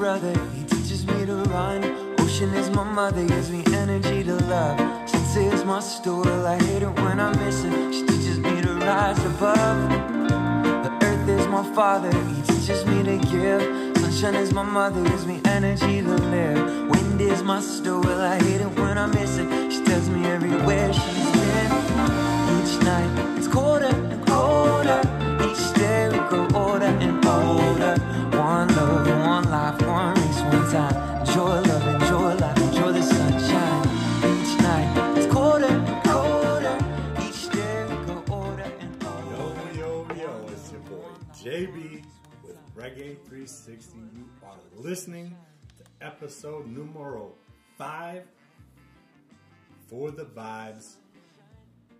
brother, he teaches me to run. Ocean is my mother, gives me energy to love. Since is my stool, I hate it when I miss it. She teaches me to rise above. The earth is my father, he teaches me to give. Sunshine is my mother, gives me energy to live. Wind is my stool, I hate it when I miss it. She tells me everywhere she's been. Each night Reggae 360. You are listening to episode numero five for the Vibes,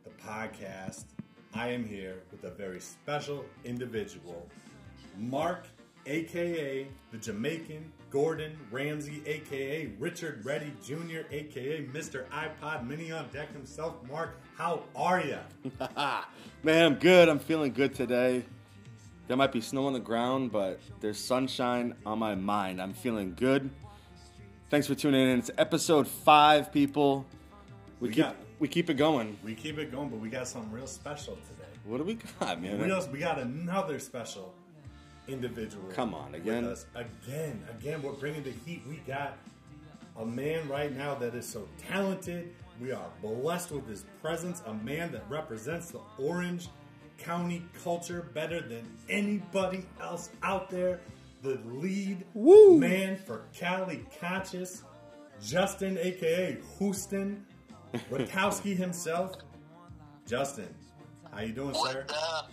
the podcast. I am here with a very special individual, Mark, aka the Jamaican Gordon Ramsay, aka Richard Reddy Jr., aka Mr. iPod Mini on deck himself. Mark, how are you? Man, I'm good. I'm feeling good today. There might be snow on the ground, but there's sunshine on my mind. I'm feeling good. Thanks for tuning in. It's episode five, people. We, We keep got- we keep it going. We keep it going, but we got something real special today. What do we got, man? We, also, we got another special individual. Come on, with again? us. Again, again, we're bringing the heat. We got a man right now that is so talented. We are blessed with his presence. A man that represents the Orange County culture better than anybody else out there. The lead Woo! man for Cali Conscious, Justin, aka Houston, Rakowski himself. Justin, how you doing, sir? What up?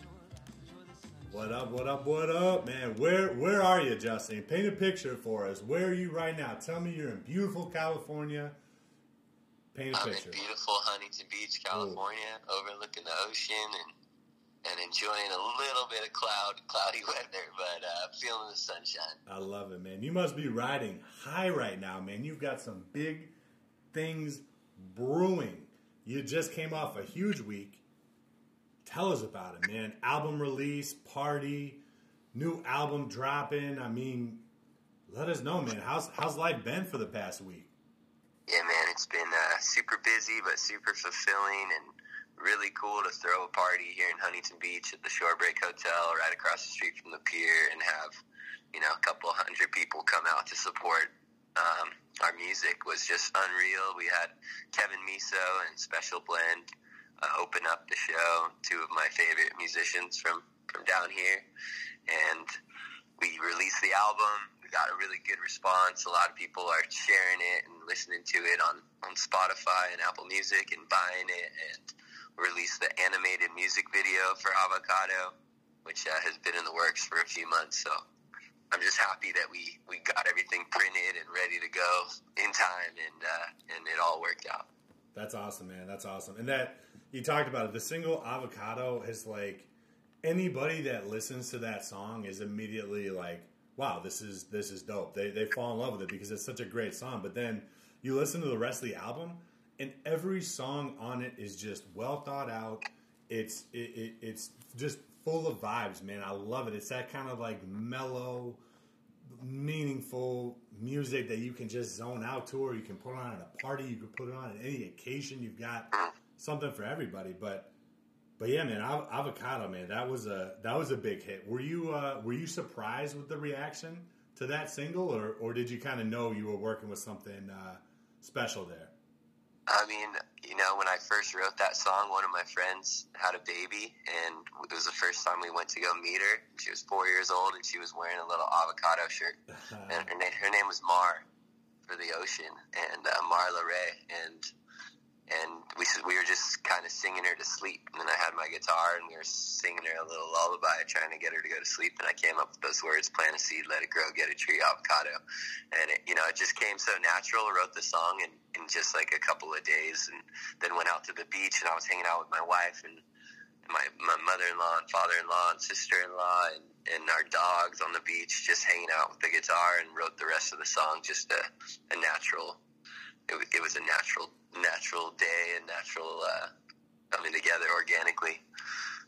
What up, what up, what up, man? Where where are you, Justin? Paint a picture for us. Where are you right now? Tell me you're in beautiful California. Paint a I'm in beautiful Huntington Beach, California, overlooking the ocean and and enjoying a little bit of cloud, cloudy weather, but uh, feeling the sunshine. I love it, man. You must be riding high right now, man. You've got some big things brewing. You just came off a huge week. Tell us about it, man. Album release, party, new album dropping. I mean, let us know, man. How's how's life been for the past week? Yeah, man, it's been uh, super busy, but super fulfilling and really cool to throw a party here in Huntington Beach at the Shorebreak Hotel, right across the street from the pier, and have you know a couple hundred people come out to support um, our music was just unreal. We had Kevin Miso and Special Blend uh, open up the show, two of my favorite musicians from from down here, and we released the album. We got a really good response. A lot of people are sharing it and listening to it on, on Spotify and Apple Music and buying it. And released the animated music video for Avocado, which uh, has been in the works for a few months. So I'm just happy that we, we got everything printed and ready to go in time, and uh, and it all worked out. That's awesome, man. That's awesome. And that you talked about it. The single "Avocado" is like anybody that listens to that song is immediately like, "Wow, this is this is dope." They they fall in love with it because it's such a great song. But then you listen to the rest of the album, and every song on it is just well thought out. It's it, it, it's just full of vibes, man. I love it. It's that kind of like mellow meaningful music that you can just zone out to, or you can put on at a party. You can put it on at any occasion. You've got something for everybody. But but yeah, man, Av- avocado, man, that was a that was a big hit. Were you uh, were you surprised with the reaction to that single, or or did you kind of know you were working with something uh, special there? I mean, you know, when I first wrote that song, one of my friends had a baby, and it was the first time we went to go meet her. She was four years old, and she was wearing a little avocado shirt. and her, na- her name was Mar for the ocean, and uh, Marla Ray, and and we we were just kind of singing her to sleep. And then I had my guitar, and we were singing her a little lullaby, trying to get her to go to sleep. And I came up with those words: "Plant a seed, let it grow, get a tree, avocado." And it, you know, it just came so natural. I wrote the song in, in just like a couple of days, and then went out to the beach, and I was hanging out with my wife and my my mother-in-law and father-in-law and sister-in-law and, and our dogs on the beach, just hanging out with the guitar, and wrote the rest of the song just a, a natural. It, it was a natural natural day and natural uh, coming together organically.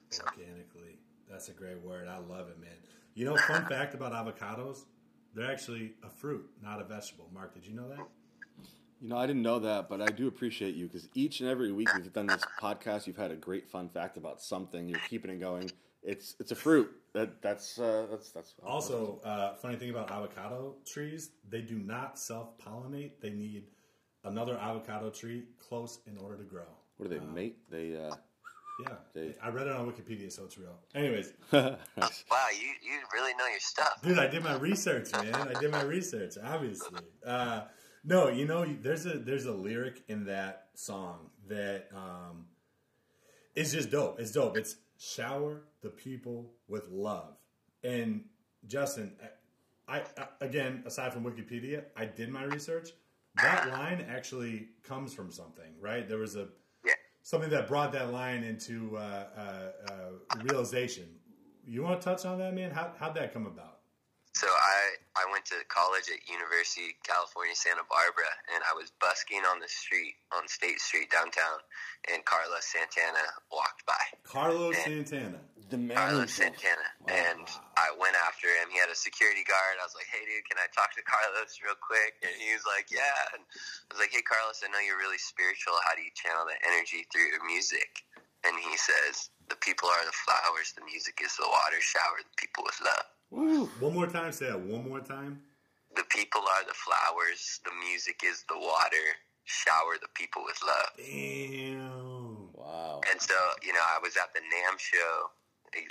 So Organically, that's a great word. I love it, man. You know, fun fact about avocados: they're actually a fruit, not a vegetable. Mark, did you know that? You know, I didn't know that, but I do appreciate you because each and every week we've done this podcast, you've had a great fun fact about something. You're keeping it going. It's it's a fruit. That that's uh, that's that's Also, uh, funny thing about avocado trees, they do not self pollinate. They need another avocado tree close in order to grow. What do they mate? They uh, Yeah, They- I read it on Wikipedia, so it's real. Anyways, Wow, you you really know your stuff. dude, I did my research, man. I did my research, obviously. Uh, no, you know, there's a there's a lyric in that song that um, is just dope. It's dope. It's shower the people with love. And Justin, I, I again, aside from Wikipedia, I did my research. That line actually comes from something, right? There was a Yeah. something that brought that line into uh, uh, uh, realization. You want to touch on that, man? How how'd that come about? So I I went to college at University of California Santa Barbara, and I was busking on the street on State Street downtown, and Carlos Santana walked by. Carlos Santana. the man. Carlos himself. Santana, and I went after him. He had a security guard. I was like, "Hey, dude, can I talk to Carlos real quick?" And he was like, "Yeah." And I was like, "Hey, Carlos, I know you're really spiritual. How do you channel that energy through your music?" And he says, "The people are the flowers. The music is the water. Shower the people with love." Woo. One more time. Say that one more time. The people are the flowers. The music is the water. Shower the people with love. Damn. Wow. And so, you know, I was at the NAMM show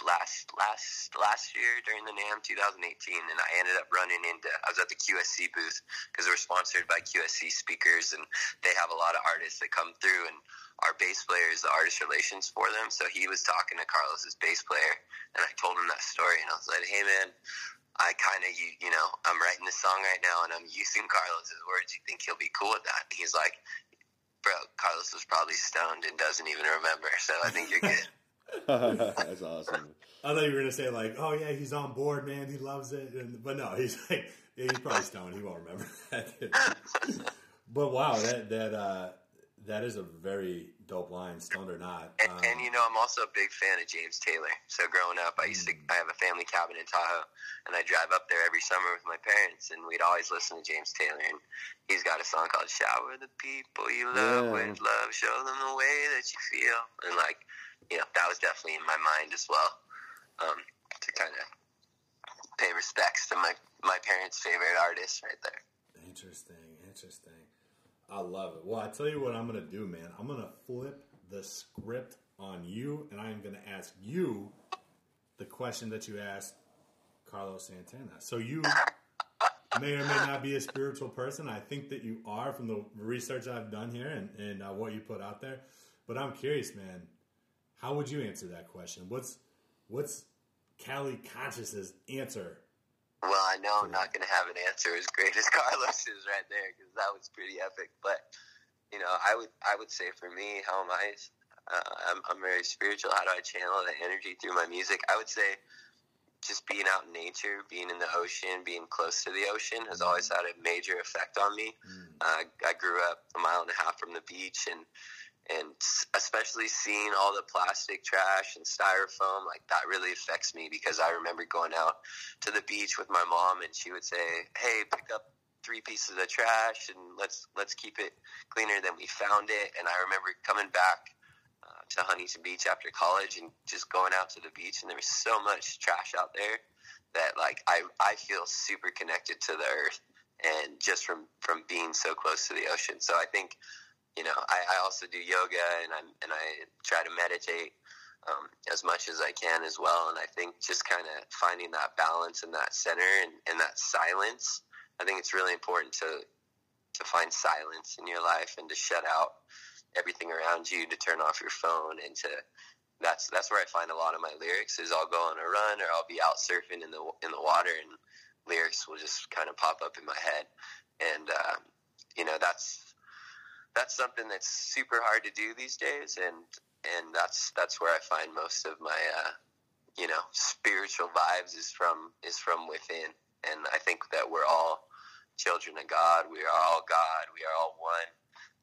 last last last year during the NAMM 2018, and I ended up running into. I was at the QSC booth because we're sponsored by QSC speakers, and they have a lot of artists that come through, and our bass player is the artist relations for them. So he was talking to Carlos's bass player, and I told him that story, and I was like, "Hey, man." I kind of, you, you know, I'm writing this song right now and I'm using Carlos's words. You think he'll be cool with that? And he's like, bro, Carlos was probably stoned and doesn't even remember. So I think you're good. That's awesome. I thought you were gonna say like, "Oh yeah, he's on board, man. He loves it." And, but no, he's like, yeah, he's probably stoned. He won't remember that. but wow, that that uh, that is a very dope line, stoned or not. And, Um, and you know, I'm also a big fan of James Taylor. So growing up, I used to, I have a family cabin in Tahoe, and I drive up there every summer with my parents, and we'd always listen to James Taylor. And he's got a song called "Shower the People You Love Yeah. with Love, Show Them the Way That You Feel," and like, you know, that was definitely in my mind as well, um, to kind of pay respects to my my parents' favorite artist right there. Interesting, interesting. I love it. Well, I tell you what I'm gonna do, man. I'm gonna flip the script on you, and I am gonna ask you the question that you asked Carlos Santana. So you may or may not be a spiritual person. I think that you are from the research I've done here and, and uh, what you put out there. But I'm curious, man. How would you answer that question? What's what's Cali Conscious's answer? Well, I know I'm not going to have an answer as great as Carlos is right there because that was pretty epic. But you know, I would I would say for me, how am I? Uh, I'm, I'm very spiritual. How do I channel that energy through my music? I would say just being out in nature, being in the ocean, being close to the ocean has always had a major effect on me. Uh, I grew up a mile and a half from the beach, and and especially seeing all the plastic trash and styrofoam, like that really affects me because I remember going out to the beach with my mom, and she would say, "Hey, pick up three pieces of trash, and let's let's keep it cleaner than we found it." And I remember coming back uh, to Huntington Beach after college and just going out to the beach, and there was so much trash out there that like I I feel super connected to the earth, and just from from being so close to the ocean. So I think you know I, I also do yoga and I and I try to meditate um, as much as I can as well. And I think just kind of finding that balance and that center and, and that silence. I think it's really important to to find silence in your life and to shut out everything around you, to turn off your phone, and to that's that's where I find a lot of my lyrics. Is I'll go on a run or I'll be out surfing in the in the water, and lyrics will just kind of pop up in my head. And um, you know that's that's something that's super hard to do these days, and and that's that's where I find most of my uh, you know spiritual vibes is from is from within, and I think that we're all children of God. We are all God. We are all one,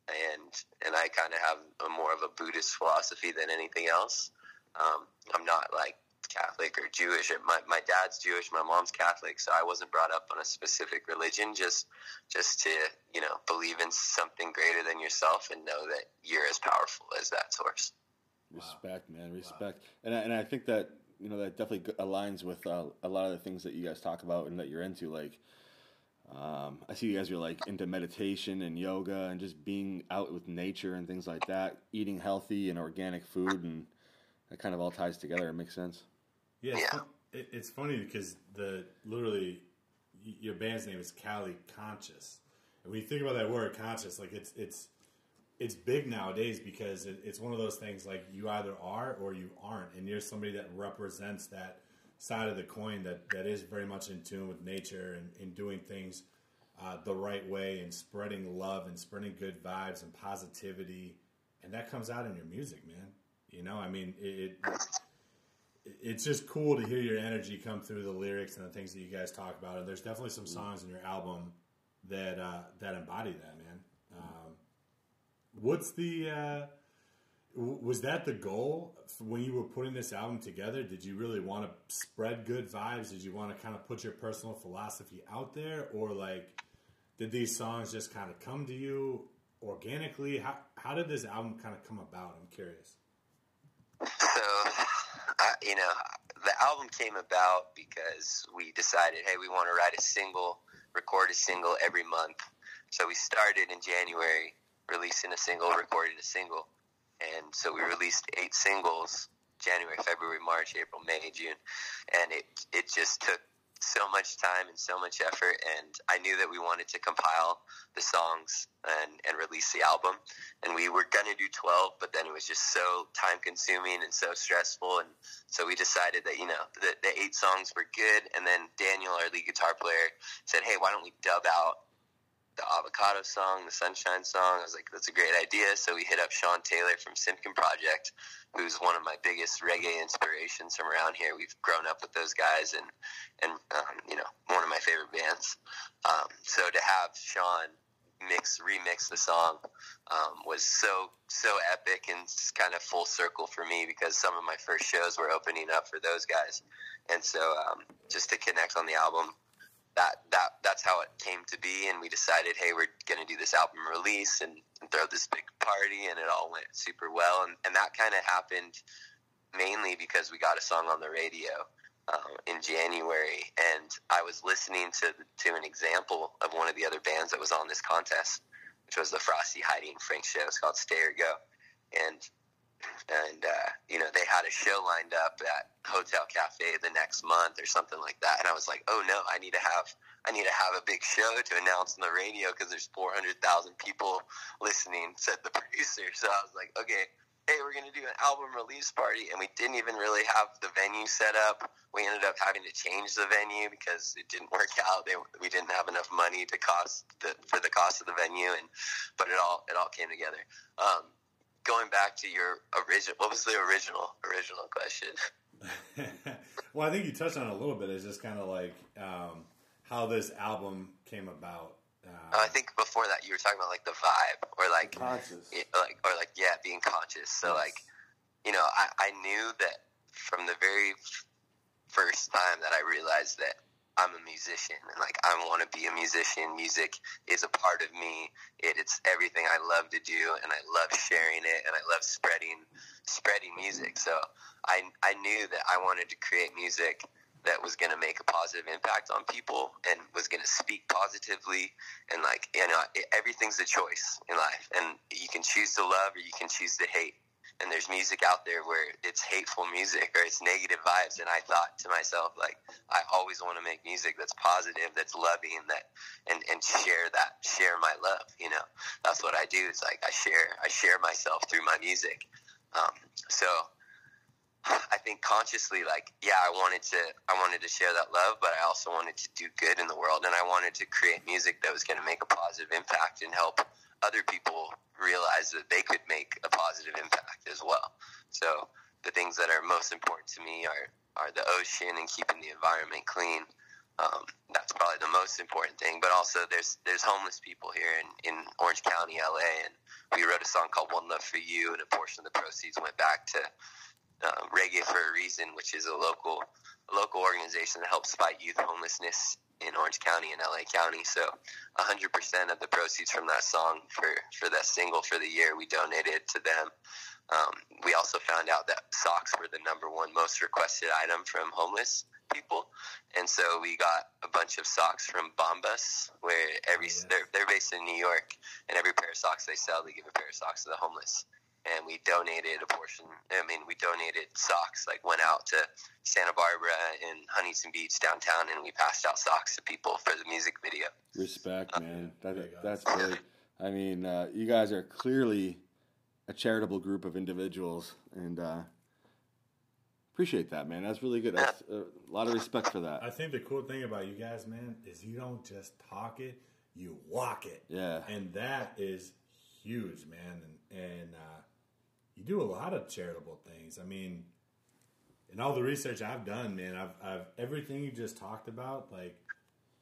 and and I kind of have a more of a Buddhist philosophy than anything else. Um, I'm not like Catholic or Jewish. My my dad's Jewish, my mom's Catholic, so I wasn't brought up on a specific religion. Just just to you know believe in something greater than yourself and know that you're as powerful as that source. Respect, man, respect, wow. and I, and I think that you know that definitely aligns with uh, a lot of the things that you guys talk about and that you're into, like. Um, I see you guys are like into meditation and yoga and just being out with nature and things like that, eating healthy and organic food, and that kind of all ties together. It makes sense. Yeah, it's, it's funny because the literally your band's name is Cali Conscious, and when you think about that word conscious, like it's it's it's big nowadays because it, it's one of those things like you either are or you aren't, and you're somebody that represents that side of the coin that, that is very much in tune with nature and, and doing things uh, the right way and spreading love and spreading good vibes and positivity, and that comes out in your music, man. You know, I mean, it, it it's just cool to hear your energy come through the lyrics and the things that you guys talk about. And there's definitely some songs in your album that uh, that embody that, man. Um, what's the uh, was that the goal when you were putting this album together? Did you really want to spread good vibes? Did you want to kind of put your personal philosophy out there, or like did these songs just kind of come to you organically? How how did this album kind of come about? I'm curious. You know, the album came about because we decided, hey, we want to write a single, record a single every month. So we started in January, releasing a single, recording a single, and so we released eight singles: January, February, March, April, May, June, and it it just took so much time and so much effort and I knew that we wanted to compile the songs and, and release the album. And we were going to do 12 but then it was just so time consuming and so stressful. And so we decided that you know the, the eight songs were good. And then Daniel our lead guitar player said hey why don't we dub out the avocado song, the sunshine song. I was like, that's a great idea. So we hit up Sean Taylor from Simpkin Project, who's one of my biggest reggae inspirations from around here. We've grown up with those guys and, and um, you know, one of my favorite bands. Um, so to have Sean mix, remix the song um, was so, so epic and kind of full circle for me because some of my first shows were opening up for those guys. And so um, just to connect on the album, that that that's how it came to be and we decided hey we're going to do this album release and, and, throw this big party and it all went super well and, and that kind of happened mainly because we got a song on the radio um, in January and I was listening to to an example of one of the other bands that was on this contest which was the Frosty Heidi and Frank show. It's called Stay or Go. And and uh, you know they had a show lined up at Hotel Cafe the next month or something like that, and I was like, oh no, I need to have I need to have a big show to announce on the radio because there's 400,000 people listening," said the producer. So I was like, okay. Hey, we're gonna do an album release party, and we didn't even really have the venue set up. We ended up having to change the venue because it didn't work out. They, we didn't have enough money to cost the, for the cost of the venue, and but it all it all came together. Um, going back to your original, what was the original original question? well, I think you touched on it a little bit. It's just kind of like um, how this album came about. Uh, I think before that you were talking about like the vibe or like conscious, like or like yeah, being conscious. So yes. like, you know, I, I knew that from the very first time that I realized that I'm a musician and like I want to be a musician. Music is a part of me. It, it's everything I love to do, and I love sharing it, and I love spreading spreading music. So I I knew that I wanted to create music that was going to make a positive impact on people and was going to speak positively and like you know everything's a choice in life and you can choose to love or you can choose to hate and there's music out there where it's hateful music or it's negative vibes and i thought to myself like i always want to make music that's positive that's loving that and and share that share my love you know? That's what i do it's like i share i share myself through my music. Um, so I think consciously, like, yeah, I wanted to, I wanted to share that love, but I also wanted to do good in the world, and I wanted to create music that was going to make a positive impact and help other people realize that they could make a positive impact as well. So the things that are most important to me are are the ocean and keeping the environment clean. Um, that's probably the most important thing. But also, there's there's homeless people here in, in Orange County, LA, and we wrote a song called "One Love for You," and a portion of the proceeds went back to uh, Reggae for a Reason, which is a local a local organization that helps fight youth homelessness in Orange County and LA County. So 100% of the proceeds from that song for, for that single for the year, we donated to them. Um, we also found out that socks were the number one most requested item from homeless people, and so we got a bunch of socks from Bombas, where every they're, they're based in New York, and every pair of socks they sell, they give a pair of socks to the homeless. And we donated a portion. I mean, we donated socks. Like went out to Santa Barbara and Huntington Beach downtown, and we passed out socks to people for the music video. Respect, man. That, that's great. I mean, uh, you guys are clearly a charitable group of individuals, and uh, appreciate that, man. That's really good. That's uh, a lot of respect for that. I think the cool thing about you guys, man, is you don't just talk it, you walk it. Yeah. And that is huge, man. And, and uh, you do a lot of charitable things. I mean, in all the research I've done, man, I've, I've everything you just talked about, like,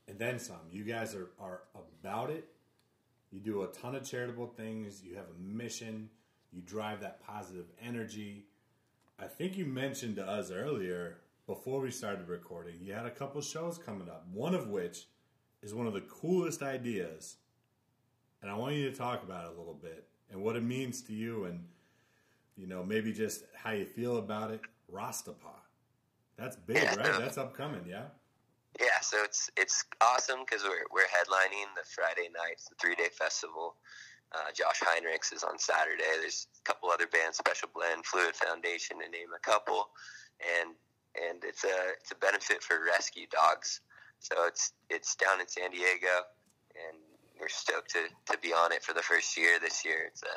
and then some. You guys are, are about it. You do a ton of charitable things. You have a mission. You drive that positive energy. I think you mentioned to us earlier before we started recording, you had a couple shows coming up. One of which is one of the coolest ideas, and I want you to talk about it a little bit and what it means to you, and you know maybe just how you feel about it. Rastapa, that's big, Yeah. right? That's upcoming, yeah. Yeah, so it's it's awesome because we're we're headlining the Friday night, the three day festival. Uh, Josh Heinrichs is on Saturday. There's a couple other bands, Special Blend, Fluid Foundation, to name a couple, and and it's a it's a benefit for rescue dogs. So it's it's down in San Diego, and we're stoked to, to be on it for the first year this year. It's a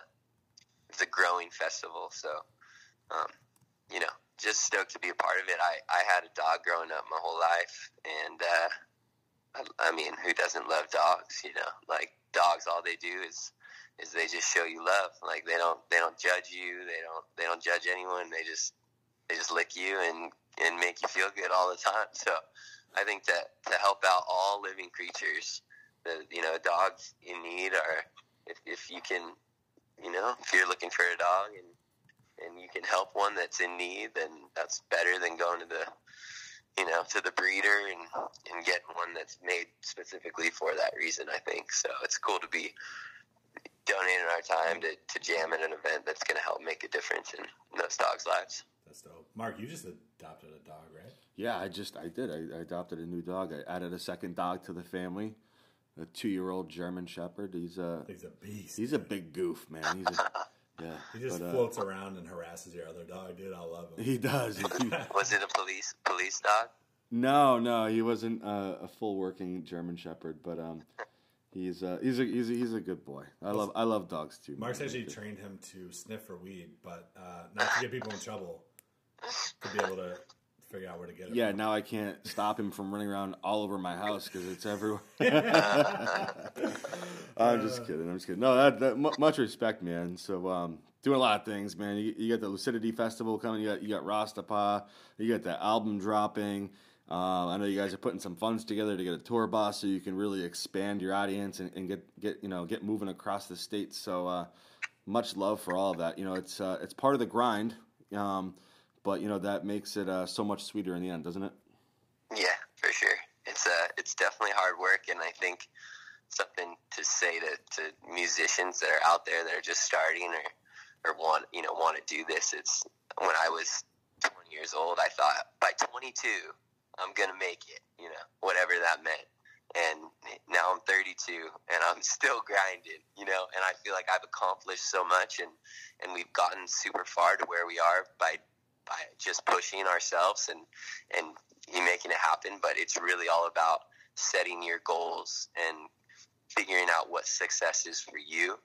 it's a growing festival, so um, you know, just stoked to be a part of it. I, I had a dog growing up my whole life, and uh, I, I mean, who doesn't love dogs? You know, like dogs, all they do is is they just show you love. Like they don't they don't judge you. They don't they don't judge anyone. They just they just lick you and and make you feel good all the time. So I think that to help out all living creatures, the you know dogs in need are if if you can, you know, if you're looking for a dog and and you can help one that's in need, then that's better than going to the you know to the breeder and and getting one that's made specifically for that reason. I think so. It's cool to be donating our time to, to jam at an event that's going to help make a difference in those dogs' lives. That's dope. Mark, you just adopted a dog, right? Yeah, I just I did. I, I adopted a new dog. I added a second dog to the family, a two-year-old German Shepherd. He's a He's a beast. he's a big goof, man. He's a, yeah. he just but, uh, floats around and harasses your other dog, dude. I love him. He does. Was it a police police dog? No, no, he wasn't uh, a full working German Shepherd, but um, he's uh, he's a he's a, he's a good boy. I love I love dogs too. Mark's man. actually trained him to sniff for weed, but uh, not to get people in trouble. To be able to figure out where to get it. Yeah, now I can't stop him from running around all over my house because it's everywhere. I'm just kidding. I'm just kidding. No, that, that mu- much respect, man. So, um, doing a lot of things, man. You, you got the Lucidity Festival coming. You got you got Rastapa. You got the album dropping. Um, I know you guys are putting some funds together to get a tour bus so you can really expand your audience and, and get get you know get moving across the states. So, uh, much love for all of that. You know, it's uh, it's part of the grind. Um, but you know that makes it uh, so much sweeter in the end, doesn't it? Yeah, for sure. It's uh, it's definitely hard work, and I think something to say to, to musicians that are out there that are just starting or or want you know want to do this. It's when I was 20 years old, I thought by 22 I'm gonna make it. You know, whatever that meant. And now I'm 32, and I'm still grinding. You know, and I feel like I've accomplished so much, and and we've gotten super far to where we are by by just pushing ourselves and and you making it happen. But it's really all about setting your goals and figuring out what success is for you,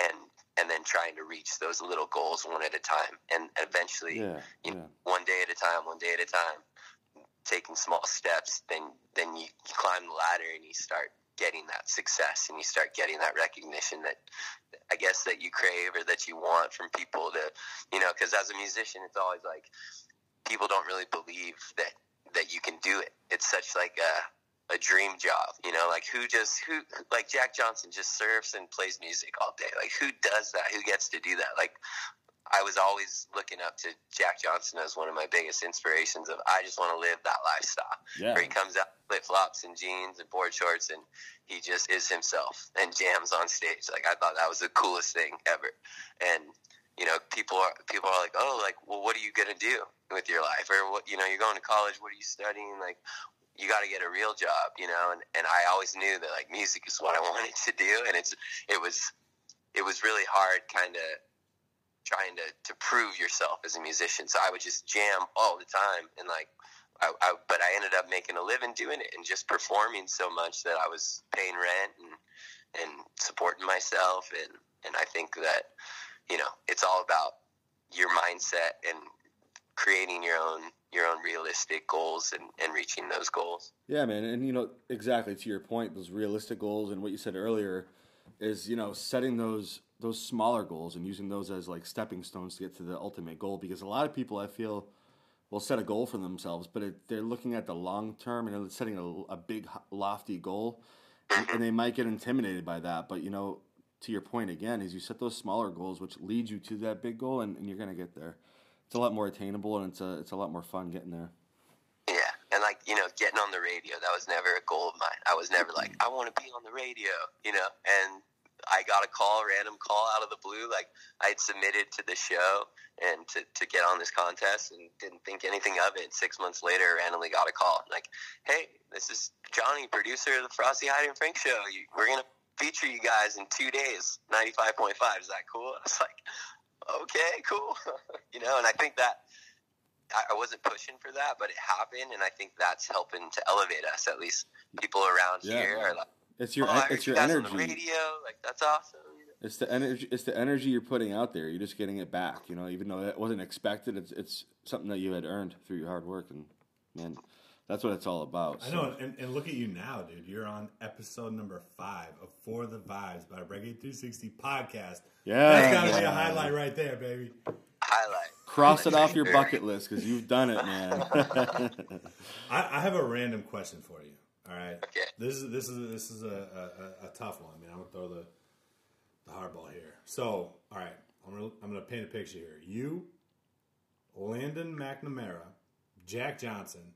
and and then trying to reach those little goals one at a time, and eventually, Yeah, you yeah. know, one day at a time, one day at a time, taking small steps. Then then you climb the ladder and you start getting that success and you start getting that recognition that I guess that you crave or that you want from people to you know because as a musician it's always like people don't really believe that that you can do it. It's such like a a dream job you know like who just who like Jack Johnson just surfs and plays music all day. Like who does that? Who gets to do that? Like I was always looking up to Jack Johnson as one of my biggest inspirations. Of I just want to live that lifestyle Yeah. where he comes out flip flops and jeans and board shorts and he just is himself and jams on stage. Like I thought that was the coolest thing ever. And you know, people are people are like, oh, like, well, what are you gonna do with your life? Or what, you know, you're going to college. What are you studying? Like, you got to get a real job, you know. And and I always knew that like music is what I wanted to do, and it's it was it was really hard, kind of trying to to prove yourself as a musician. So I would just jam all the time, and like. I, I, but I ended up making a living doing it and just performing so much that I was paying rent and and supporting myself and and I think that you know it's all about your mindset and creating your own your own realistic goals and, and reaching those goals. Yeah, man, and you know exactly to your point, those realistic goals and what you said earlier is you know setting those those smaller goals and using those as like stepping stones to get to the ultimate goal. Because a lot of people, I feel, will set a goal for themselves, but it, they're looking at the long term and they're setting a, a big lofty goal, and, and they might get intimidated by that. But you know, to your point again, is you set those smaller goals, which lead you to that big goal, and, and you're gonna get there. It's a lot more attainable, and it's a it's a lot more fun getting there. Yeah, and like you know, getting on the radio that was never a goal of mine. I was never like I want to be on the radio, you know. And I got a call, random call out of the blue. Like I had submitted to the show and to, to get on this contest and didn't think anything of it. Six months later, randomly got a call like, "Hey, this is Johnny, producer of the Frosty Heidi and Frank show. You, we're gonna feature you guys in two days, ninety five point five. Is that cool?" I was like, "Okay, cool." you know, and I think that. I I wasn't pushing for that, but it happened, and I think that's helping to elevate us. At least people around Yeah, here are like, It's your "Oh, it's your guys energy. on the radio. Like that's awesome." you know? It's the energy. It's the energy you're putting out there. You're just getting it back. You know, even though it wasn't expected, it's it's something that you had earned through your hard work, and man, that's what it's all about. I know, and, and look at you now, dude. You're on episode number five of For the Vibes by Reggae 360 podcast. Yeah, That's got to be a highlight right there, baby. Highlight. Cross it off your bucket list because you've done it, man. I, I have a random question for you. All right. Okay. This is this is this is a, a, a tough one. I mean, I'm gonna throw the the hardball here. So, all right, I'm gonna I'm gonna paint a picture here. You, Landon McNamara, Jack Johnson,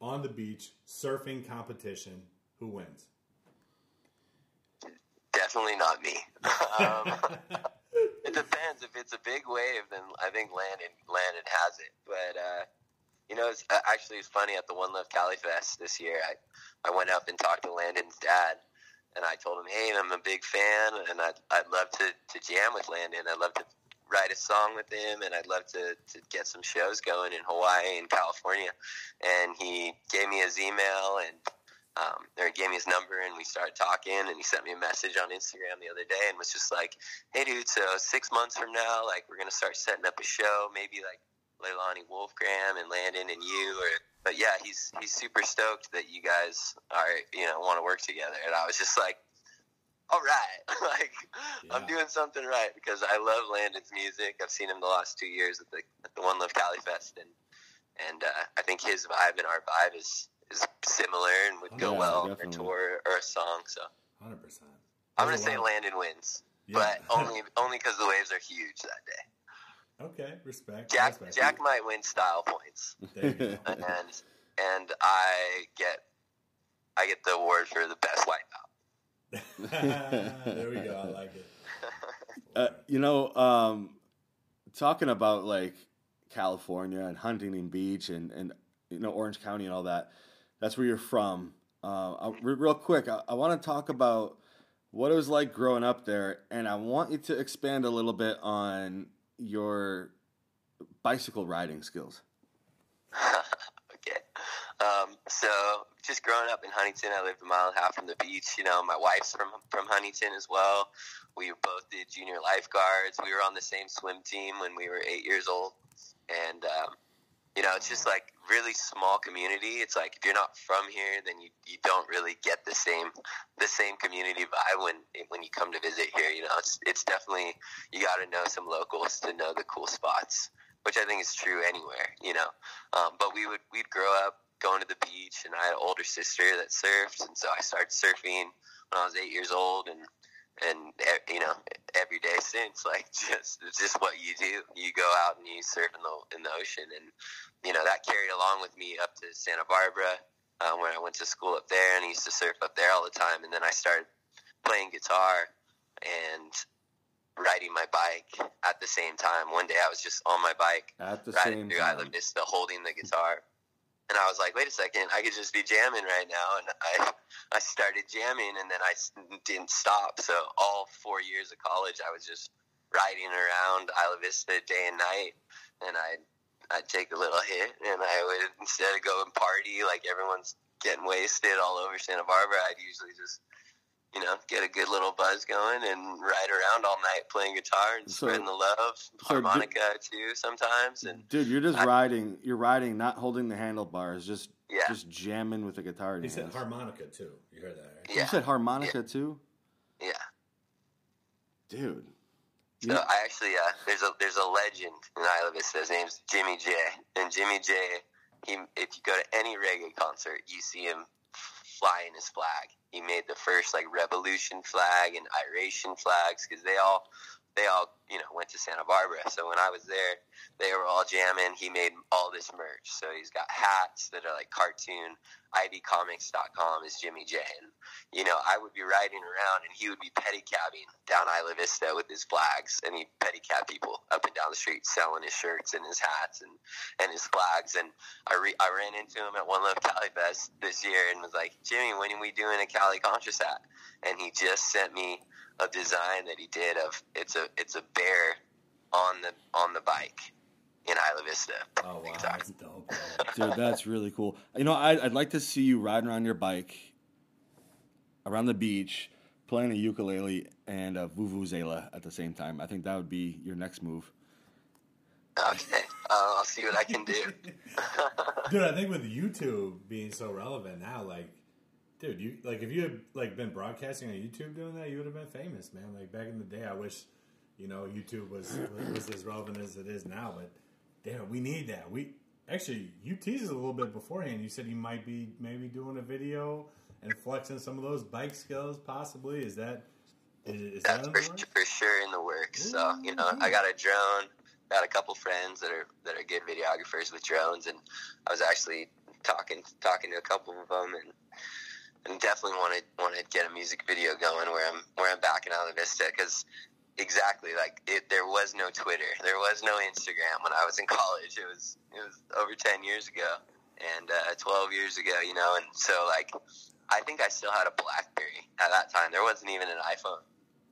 on the beach surfing competition. Who wins? Definitely not me. um, it depends. If it's a big wave, then I think Landon Landon has it. But uh, you know, it's, uh, actually, it's funny at the One Love Cali Fest this year. I I went up and talked to Landon's dad, and I told him, "Hey, I'm a big fan, and I'd I'd love to to jam with Landon. I'd love to." Write a song with him, and I'd love to, to get some shows going in Hawaii and California. And he gave me his email, and um, or he gave me his number and we started talking and he sent me a message on Instagram the other day and was just like, hey dude, so six months from now, like we're gonna start setting up a show, maybe like Leilani Wolfgramm and Landon and you or but yeah, he's he's super stoked that you guys are you know want to work together and I was just like, all right, like I'm doing something right because I love Landon's music. I've seen him the last two years at the at the One Love Cali Fest and and uh, I think his vibe and our vibe is is similar and would go Yeah, well on a tour or a song. So Hundred percent. I'm gonna say Landon wins, but only only because the waves are huge that day. Okay, respect. Jack respect. Jack might win style points, There you go. and and I get I get the award for the best wipeout. there we go. I like it. Uh, you know, um, talking about like California and Huntington Beach and, and you know Orange County and all that. That's where you're from. Uh, I, real quick, I, I want to talk about what it was like growing up there, and I want you to expand a little bit on your bicycle riding skills. okay. Um, so just growing up in Huntington, I lived a mile and a half from the beach. You know, my wife's from from Huntington as well. We both did junior lifeguards. We were on the same swim team when we were eight years old, and um, you know, it's just like really small community. It's like if you're not from here, then you, you don't really get the same the same community vibe when when you come to visit here. You know, it's it's definitely you got to know some locals to know the cool spots which I think is true anywhere, you know. Um, but we would we'd grow up going to the beach, and I had an older sister that surfed, and so I started surfing when I was eight years old, and and you know every day since like just it's just what you do. You go out and you surf in the in the ocean and you know that carried along with me up to Santa Barbara uh, where I went to school up there and I used to surf up there all the time and then I started playing guitar and riding my bike at the same time. One day I was just on my bike At the riding same through time. Isla Vista holding the guitar and I was like wait a second I could just be jamming right now and I I started jamming and then I didn't stop. So all four years of college, I was just riding around Isla Vista day and night, and I'd I'd take a little hit, and I would instead of going party like everyone's getting wasted all over Santa Barbara, I'd usually just you know get a good little buzz going and ride around all night playing guitar and So- spreading the love, so do- harmonica too sometimes, and Dude, you're just I- riding. You're riding, not holding the handlebars. Just yeah, just jamming with the guitar in He said harmonica too. You heard that, right? You said harmonica too, yeah. dude. So You- I actually, uh, there's a there's a legend in Isla Vista. His name's Jimmy J. And Jimmy J. He, if you go to any reggae concert, you see him flying his flag. He made the first like Rebelution flag and Iration flags because they all they all you know went to Santa Barbara. So when I was there, they were all jamming. He made all this merch. So he's got hats that are like cartoon. IVComics.com is Jimmy J. And you know, I would be riding around and he would be pedicabing down Isla Vista with his flags and he'd pedicab people up and down the street selling his shirts and his hats and, and his flags. And I, re- I ran into him at One Love Cali Fest this year and was like, Jimmy, when are we doing a Cali Conscious hat? And he just sent me a design that he did of it's a it's a bear on the on the bike in Isla Vista. Oh wow, that's dope. Dude, that's really cool. You know, I, I'd like to see you riding around your bike, around the beach, playing a ukulele and a vuvuzela at the same time. I think that would be your next move. Okay, uh, I'll see what I can do. Dude, I think with YouTube being so relevant now, like, dude, you like if you had like been broadcasting on YouTube doing that, you would have been famous, man. Like back in the day, I wish you know YouTube was was as relevant as it is now. But damn, we need that. We actually you teased us a little bit beforehand. You said you might be maybe doing a video and flexing some of those bike skills, possibly. Is that is, is that That's for, for sure in the works. So you know, I got a drone. Got a couple friends that are that are good videographers with drones, and I was actually talking talking to a couple of them, and and definitely wanted wanted to get a music video going where I'm where I'm back in Isla Vista because exactly like it, there was no Twitter, there was no Instagram when I was in college. It was it was over ten years ago and uh, twelve years ago, you know, and so like I think I still had a BlackBerry at that time. There wasn't even an iPhone,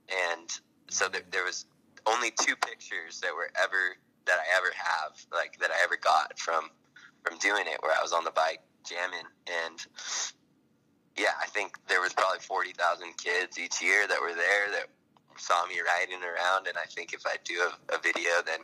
and so there, there was only two pictures that were ever that I ever have, like that I ever got from from doing it, where I was on the bike jamming, and yeah, I think there was probably forty thousand kids each year that were there that saw me riding around, and I think if I do a, a video, then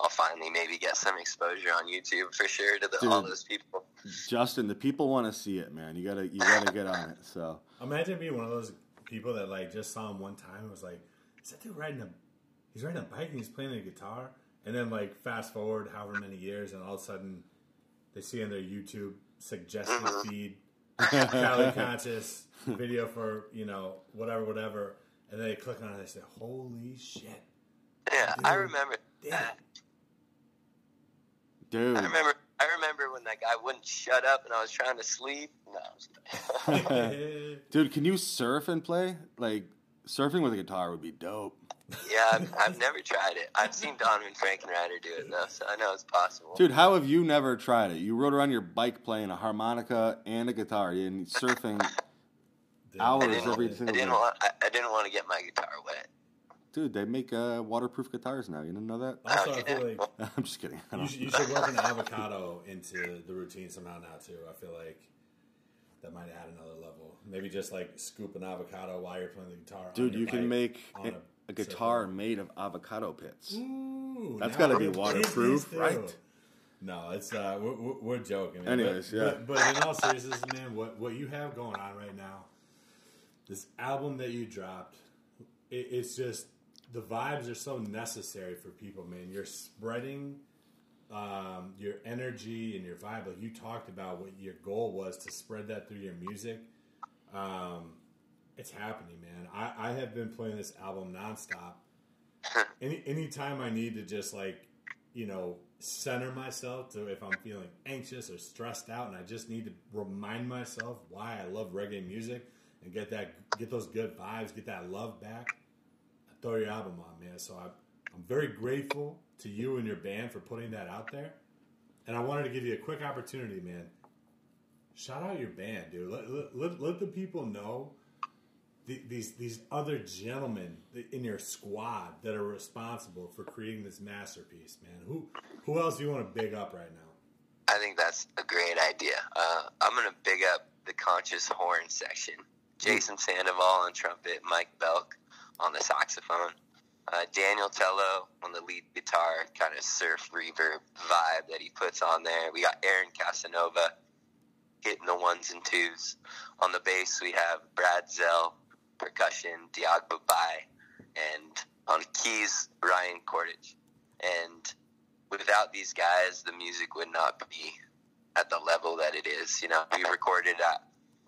I'll finally maybe get some exposure on YouTube for sure to the, all those people. Justin, the people want to see it, man. You gotta you gotta get on it. So Imagine being one of those people that like just saw him one time and was like, "Is that dude riding a? He's riding a bike and he's playing a guitar." And then like fast forward however many years, and all of a sudden they see in their YouTube suggested mm-hmm. feed Cali Conscious video for you know whatever whatever, and they click on it and they say, "Holy shit!" Yeah, I remember. Damn. dude, I remember. I remember when that guy wouldn't shut up, and I was trying to sleep. No, I was- dude, can you surf and play? Like surfing with a guitar would be dope. yeah, I've, I've never tried it. I've seen Donovan Frankenreiter do it though, so I know it's possible. Dude, how have you never tried it? You rode around your bike playing a harmonica and a guitar and surfing hours I didn't, every I single didn't day. want. I, I didn't want to get my guitar wet. Dude, they make uh, waterproof guitars now. You didn't know that? Also, I feel like I'm just kidding. You should, you should work an avocado into the routine somehow now too. I feel like that might add another level. Maybe just like scoop an avocado while you're playing the guitar. on Dude, you can make on a, a guitar made of avocado pits. Ooh, That's now gotta be waterproof, right? No, it's uh, we're, we're, we're joking. Man. Anyways, but, yeah. But, but in all seriousness, man, what what you have going on right now, this album that you dropped, it, it's just the vibes are so necessary for people, man. You're spreading um, your energy and your vibe. Like you talked about what your goal was to spread that through your music. Um, It's happening, man. I, I have been playing this album nonstop. Any anytime I need to just like, you know, center myself to if I'm feeling anxious or stressed out and I just need to remind myself why I love reggae music and get that get those good vibes, get that love back, I throw your album on, man. So I I'm very grateful to you and your band for putting that out there. And I wanted to give you a quick opportunity, man. Shout out your band, dude. Let, let, let, let the people know the, these these other gentlemen in your squad that are responsible for creating this masterpiece, man. Who who else do you want to big up right now? I think that's a great idea. Uh, I'm going to big up the conscious horn section. Jason Sandoval on trumpet, Mike Belk on the saxophone, uh, Daniel Tello on the lead guitar, kind of surf reverb vibe that he puts on there. We got Aaron Casanova hitting the ones and twos. On the bass, we have Brad Zell, percussion, Diagba Bai, and on keys, Ryan Cordage. And without these guys, the music would not be at the level that it is. You know, we recorded at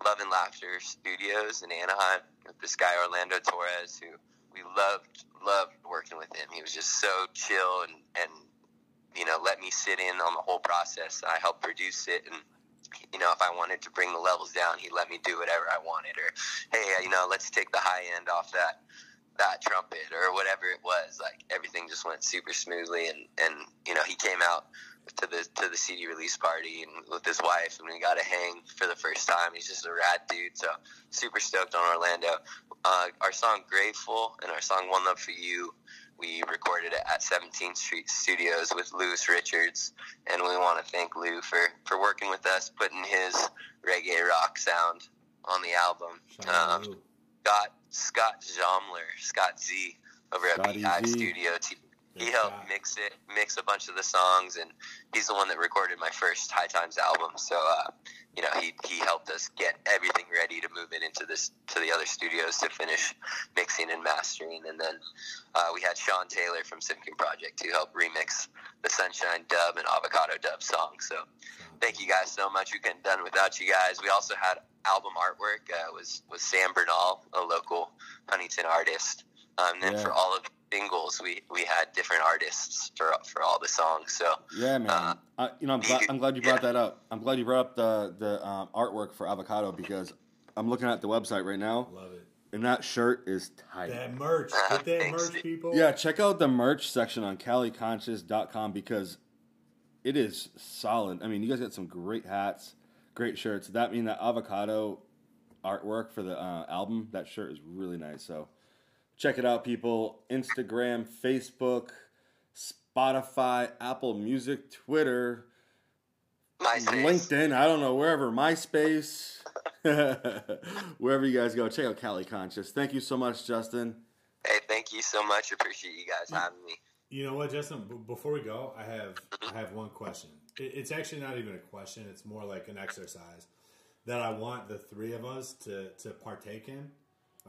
Love and Laughter Studios in Anaheim with this guy Orlando Torres, who we loved loved working with him. He was just so chill and and you know let me sit in on the whole process. I helped produce it and. You know, if I wanted to bring the levels down, he let me do whatever I wanted. Or, hey, uh, you know, let's take the high end off that that trumpet or whatever it was. Like everything just went super smoothly, and and you know, he came out to the to the CD release party and with his wife, and we got to hang for the first time. He's just a rad dude, so super stoked on Orlando. Uh, our song "Grateful" and our song "One Love for You." We recorded it at 17th Street Studios with Lewis Richards, and we want to thank Lou for, for working with us, putting his reggae rock sound on the album. Um. Scott Scott Zomler, Scott Z over at Scotty Beehive. Studio. He, he helped mix it, mix a bunch of the songs, and he's the one that recorded my first High Times album. So, uh, you know, he, he helped us get everything ready to move it into this to the other studios to finish mixing and mastering. And then uh, we had Sean Taylor from Simpkin Project to help remix the Sunshine Dub and Avocado Dub song. So, thank you guys so much. We couldn't have done without you guys. We also had album artwork uh, was was Sam Bernal, a local Huntington artist. Um, then Yeah. for all of the singles, we we had different artists for for all the songs. So Yeah, man. Uh, I, you know, I'm glad, I'm glad you brought that up. I'm glad you brought up the the um, artwork for Avocado because I'm looking at the website right now, Love it. and that shirt is tight. That merch. Get that Thanks, merch, people. Yeah, check out the merch section on CaliConscious.com because it is solid. I mean, you guys got some great hats, great shirts. That mean that avocado artwork for the uh, album, that shirt is really nice. So check it out, people. Instagram, Facebook, Spotify, Apple Music, Twitter, MySpace. LinkedIn. I don't know wherever, MySpace, wherever you guys go. Check out Cali Conscious. Thank you so much, Justin. Hey, thank you so much. Appreciate you guys having me. You know what, Justin? B- before we go, I have I have one question. It, it's actually not even a question. It's more like an exercise that I want the three of us to to partake in.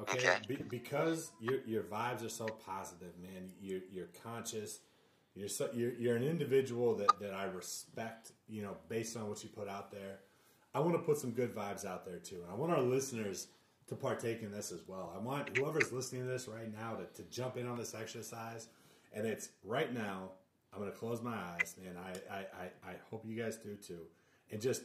Okay, Okay. Be, because your your vibes are so positive, man. You're you're conscious. You're so, you're you're an individual that that I respect. You know, based on what you put out there. I want to put some good vibes out there too, and I want our listeners to partake in this as well. I want whoever's listening to this right now to, to jump in on this exercise, and it's right now. I'm going to close my eyes, man. I, I, I, I hope you guys do too, and just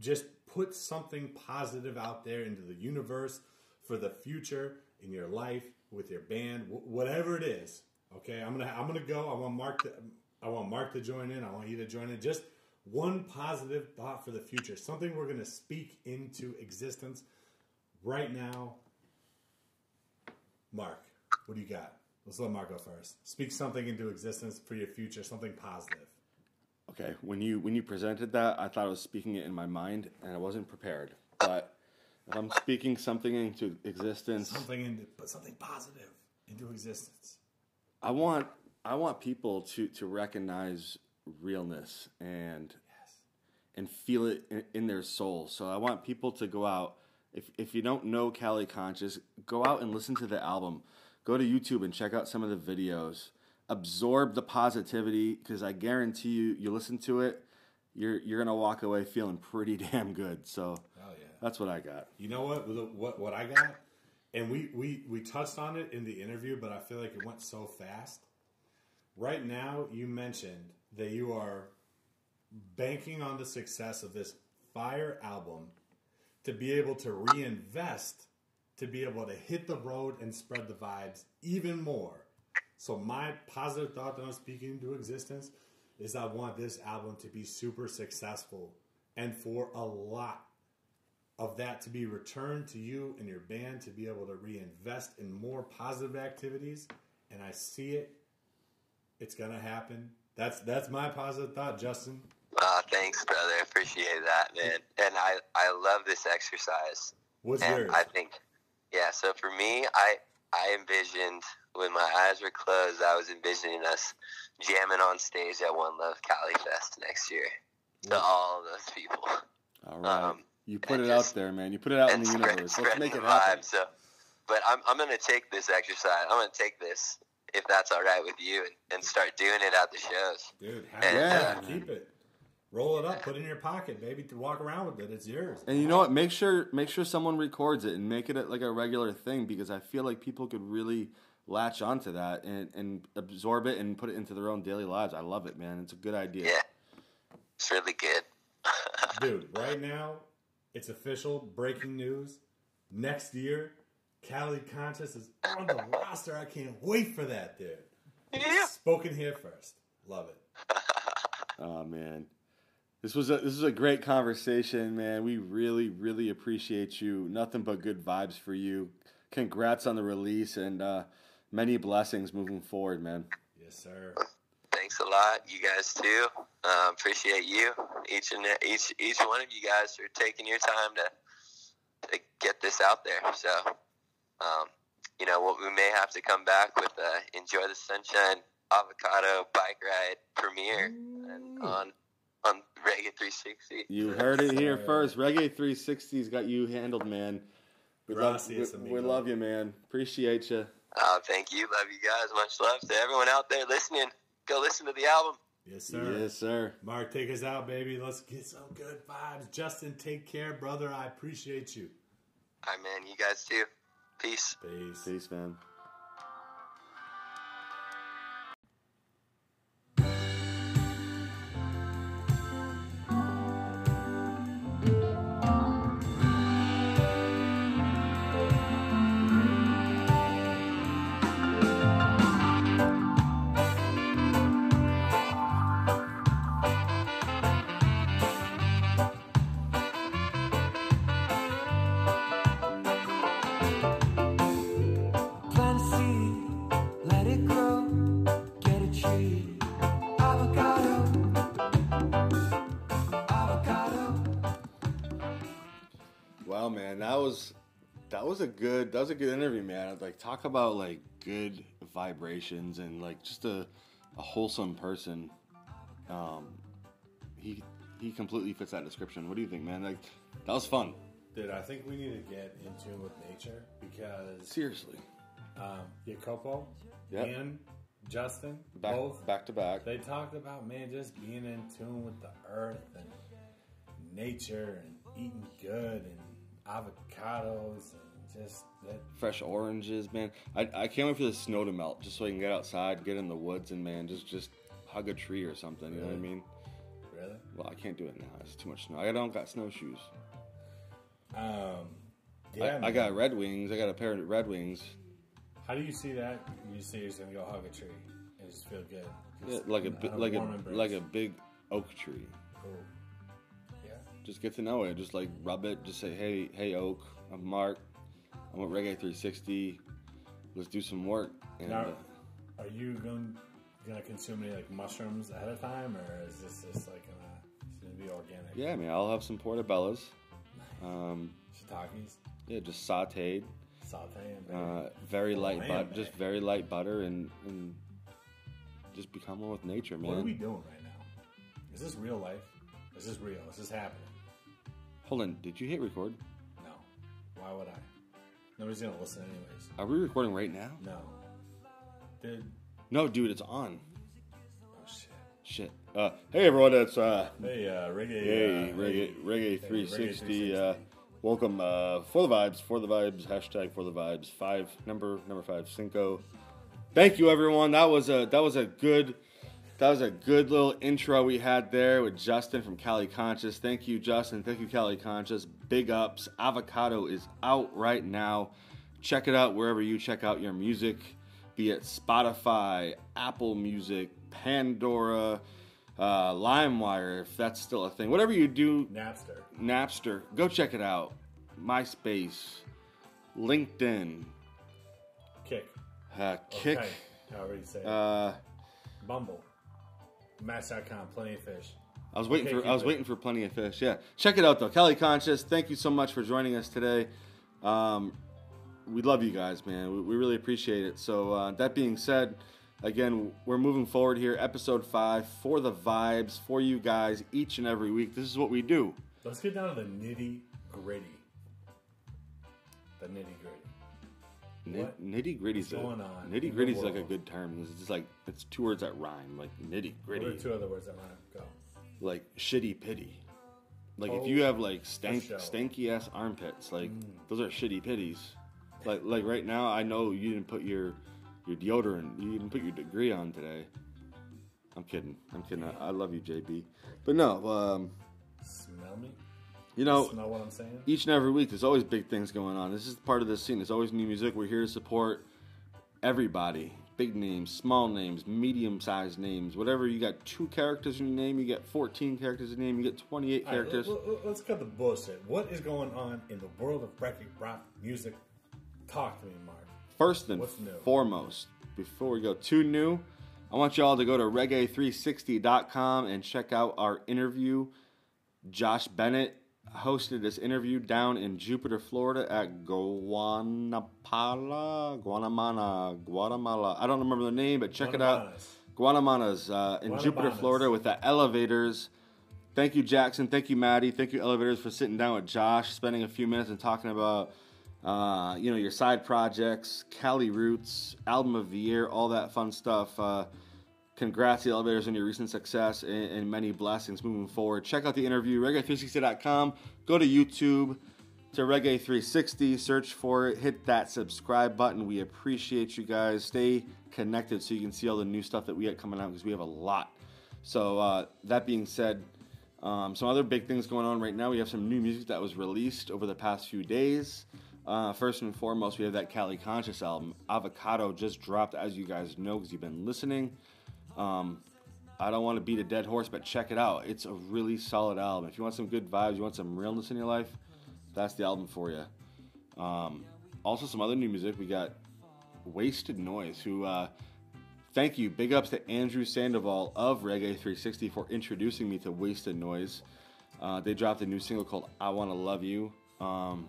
just put something positive out there into the universe for the future in your life with your band, wh- whatever it is. Okay, I'm gonna I'm gonna go. I want Mark to I want Mark to join in. I want you to join in. Just one positive thought for the future, something we're gonna speak into existence right now. Mark, what do you got? Let's let Mark go first. Speak something into existence for your future, something positive. Okay, when you when you presented that, I thought I was speaking it in my mind, and I wasn't prepared. But I'm speaking something into existence, Something into but something positive into existence. I want I want people to to recognize realness and Yes. and feel it in, in their soul. So I want people to go out. If if you don't know Cali Conscious, go out and listen to the album. Go to YouTube and check out some of the videos. Absorb the positivity because I guarantee you, you listen to it, you're you're gonna walk away feeling pretty damn good. So. That's what I got. You know what? What what I got? and we, we we touched on it in the interview, but I feel like it went so fast. Right now, you mentioned that you are banking on the success of this fire album to be able to reinvest to be able to hit the road and spread the vibes even more. So my positive thought that I'm speaking into existence is I want this album to be super successful and for a lot of that to be returned to you and your band to be able to reinvest in more positive activities and I see it it's going to happen. That's that's my positive thought, Justin. Uh, thanks, brother. I appreciate that, man. And I, I love this exercise. What's and yours? I think, yeah. So for me, I I envisioned when my eyes were closed, I was envisioning us jamming on stage at One Love Cali Fest next year to all of those people. All right. Um, you put and it out there, man. You put it out in the spread, universe. Let's make it happen. vibe. So, but I'm I'm gonna take this exercise. I'm gonna take this if that's all right with you, and, and start doing it at the shows. Dude, have Yeah. it. Keep it. Roll it up, put it in your pocket, baby, to walk around with it. It's yours. And you know what? Make sure make sure someone records it and make it like a regular thing because I feel like people could really latch onto that and, and absorb it and put it into their own daily lives. I love it, man. It's a good idea. Yeah, it's really good. Dude, right now, it's official breaking news. Next year, Cali Conscious is on the roster. I can't wait for that, dude. Yeah. Spoken here first. Love it. Oh man. This was a this is a great conversation, man. We really, really appreciate you. Nothing but good vibes for you. Congrats on the release and uh, many blessings moving forward, man. Yes, sir. Thanks a lot, you guys too. Uh, appreciate you, each and each each one of you guys for taking your time to to get this out there. So, um, you know, what we may have to come back with uh, enjoy the sunshine avocado bike ride premiere and on on Reggae 360. You heard it here first. Reggae 360's got you handled, man. We love, Gracias, we, we love you, man. Appreciate you. Uh, thank you, love you guys. Much love to everyone out there listening. Go listen to the album. Yes, sir. Yes, sir. Mark, take us out, baby. Let's get some good vibes. Justin, take care, brother. I appreciate you. All right, man. You guys too. Peace. Peace. Peace, man. Was a good that was a good interview, man. Like talk about like good vibrations and like just a a wholesome person. Um, he he completely fits that description. What do you think, man? Like that was fun. Dude, I think we need to get in tune with nature because Seriously, um, Jacopo Yep. and Justin, back both, back to back. they talked about, man, just being in tune with the earth and nature and eating good and avocados and just that. Fresh oranges, man. I, I can't wait for the snow to melt just so I can get outside, get in the woods, and man, just just hug a tree or something. You know what I Really? mean? Really? Well, I can't do it now. It's too much snow. I don't got snowshoes. Um, yeah, I, I man. got Red Wings. I got a pair of Red Wings. How do you see that? You say you're just gonna go hug a tree and just feel good. Yeah, Just like a bi- have like a warm embrace. like a big oak tree. cool. Yeah. Just get to know it. Just like rub it. Just say, hey, hey, oak. I'm Mark. I'm with Reggae 360. Let's do some work. And Now, uh, are you going gonna consume any like mushrooms ahead of time, or is this just like gonna, it's gonna be organic? yeah, man, I'll have some portobellos. Um, Shiitakes, yeah, just sautéed. saute, and Uh, very Oh, light butter. Just very light butter and and just become one with nature, man. what are we doing right now? Is this real life? Is this real? Is this happening? Hold on. Did you hit record? No. Why would I? Nobody's gonna listen anyways. Are we recording right now? No. Dude. No, dude, it's on. Oh shit. Shit. Uh, hey everyone, it's uh, Hey, uh, reggae. Hey, uh, Reggae, Reggae hey, 360. Reggae Uh, Welcome uh, for the vibes, for the vibes, hashtag for the vibes. Five number number five cinco. Thank you everyone. That was a that was a good that was a good little intro we had there with Justin from Cali Conscious. Thank you, Justin. Thank you, Cali Conscious. Big ups. Avocado is out right now. Check it out wherever you check out your music, be it Spotify, Apple Music, Pandora, uh, LimeWire, if that's still a thing. Whatever you do, Napster. Napster, go check it out. MySpace, LinkedIn, Kick. uh, Kick, Okay. However you say it. uh, Bumble. Match.com. Plenty of fish. I was waiting Okay, for I was it. waiting for plenty of fish. Yeah, check it out though. Cali Conscious, thank you so much for joining us today. Um, we love you guys, man. We, we really appreciate it. So uh, that being said, again, we're moving forward here. Episode five for the vibes for you guys each and every week. This is what we do. Let's get down to the nitty gritty. The nitty gritty. What Nitty gritty's going on nitty gritty's like a good term. It's just like it's two words that rhyme, like nitty What are gritty, two other words that rhyme? Like shitty pity. Like if Oh, you have like stank. Mm. stanky ass armpits, like those are shitty pitties. Like like right now, I know you didn't put your your deodorant, you didn't put your degree on today. I'm kidding. I'm kidding. I, I love you, JB. But no, um, Smell me? you know, Smell what I'm saying? each and every week there's always big things going on. This is part of the scene. There's always new music. We're here to support everybody. Big names, small names, medium sized names. Whatever you got two characters in your name, you get 14 characters in your name, you get 28 All right, characters. let- let's cut the bullshit. What is going on in the world of reggae rock music? Talk to me, Mark. First and foremost, before we go too new, I want y'all to go to reggae360.com and check out our interview. Josh Bennett hosted this interview down in Jupiter, Florida at Guanapala, Guanamana, Guatemala. I don't remember the name, but check it out. Guanamanas. Guanamanas uh, in Jupiter, Florida with the Elovaters. Thank you, Jackson. Thank you, Maddie. Thank you, Elovaters, for sitting down with Josh, spending a few minutes and talking about, uh, you know, your side projects, Cali Roots, album of the year, all that fun stuff. Uh, congrats, to the Elovaters, on your recent success and, and many blessings moving forward. Check out the interview, reggae360.com. Go to YouTube to Reggae 360. Search for it. Hit that subscribe button. We appreciate you guys. Stay connected so you can see all the new stuff that we got coming out because we have a lot. So uh, that being said, um, some other big things going on right now. We have some new music that was released over the past few days. Uh, first and foremost, we have that Cali Conscious album. Avocado just dropped, as you guys know, because you've been listening. Um, I don't want to beat a dead horse, but check it out. It's a really solid album. If you want some good vibes, you want some realness in your life, that's the album for you. Um, also, some other new music. We got Wasted Noise, who, uh, thank you. Big ups to Andrew Sandoval of Reggae 360 for introducing me to Wasted Noise. Uh, they dropped a new single called I Want to Love You. Um,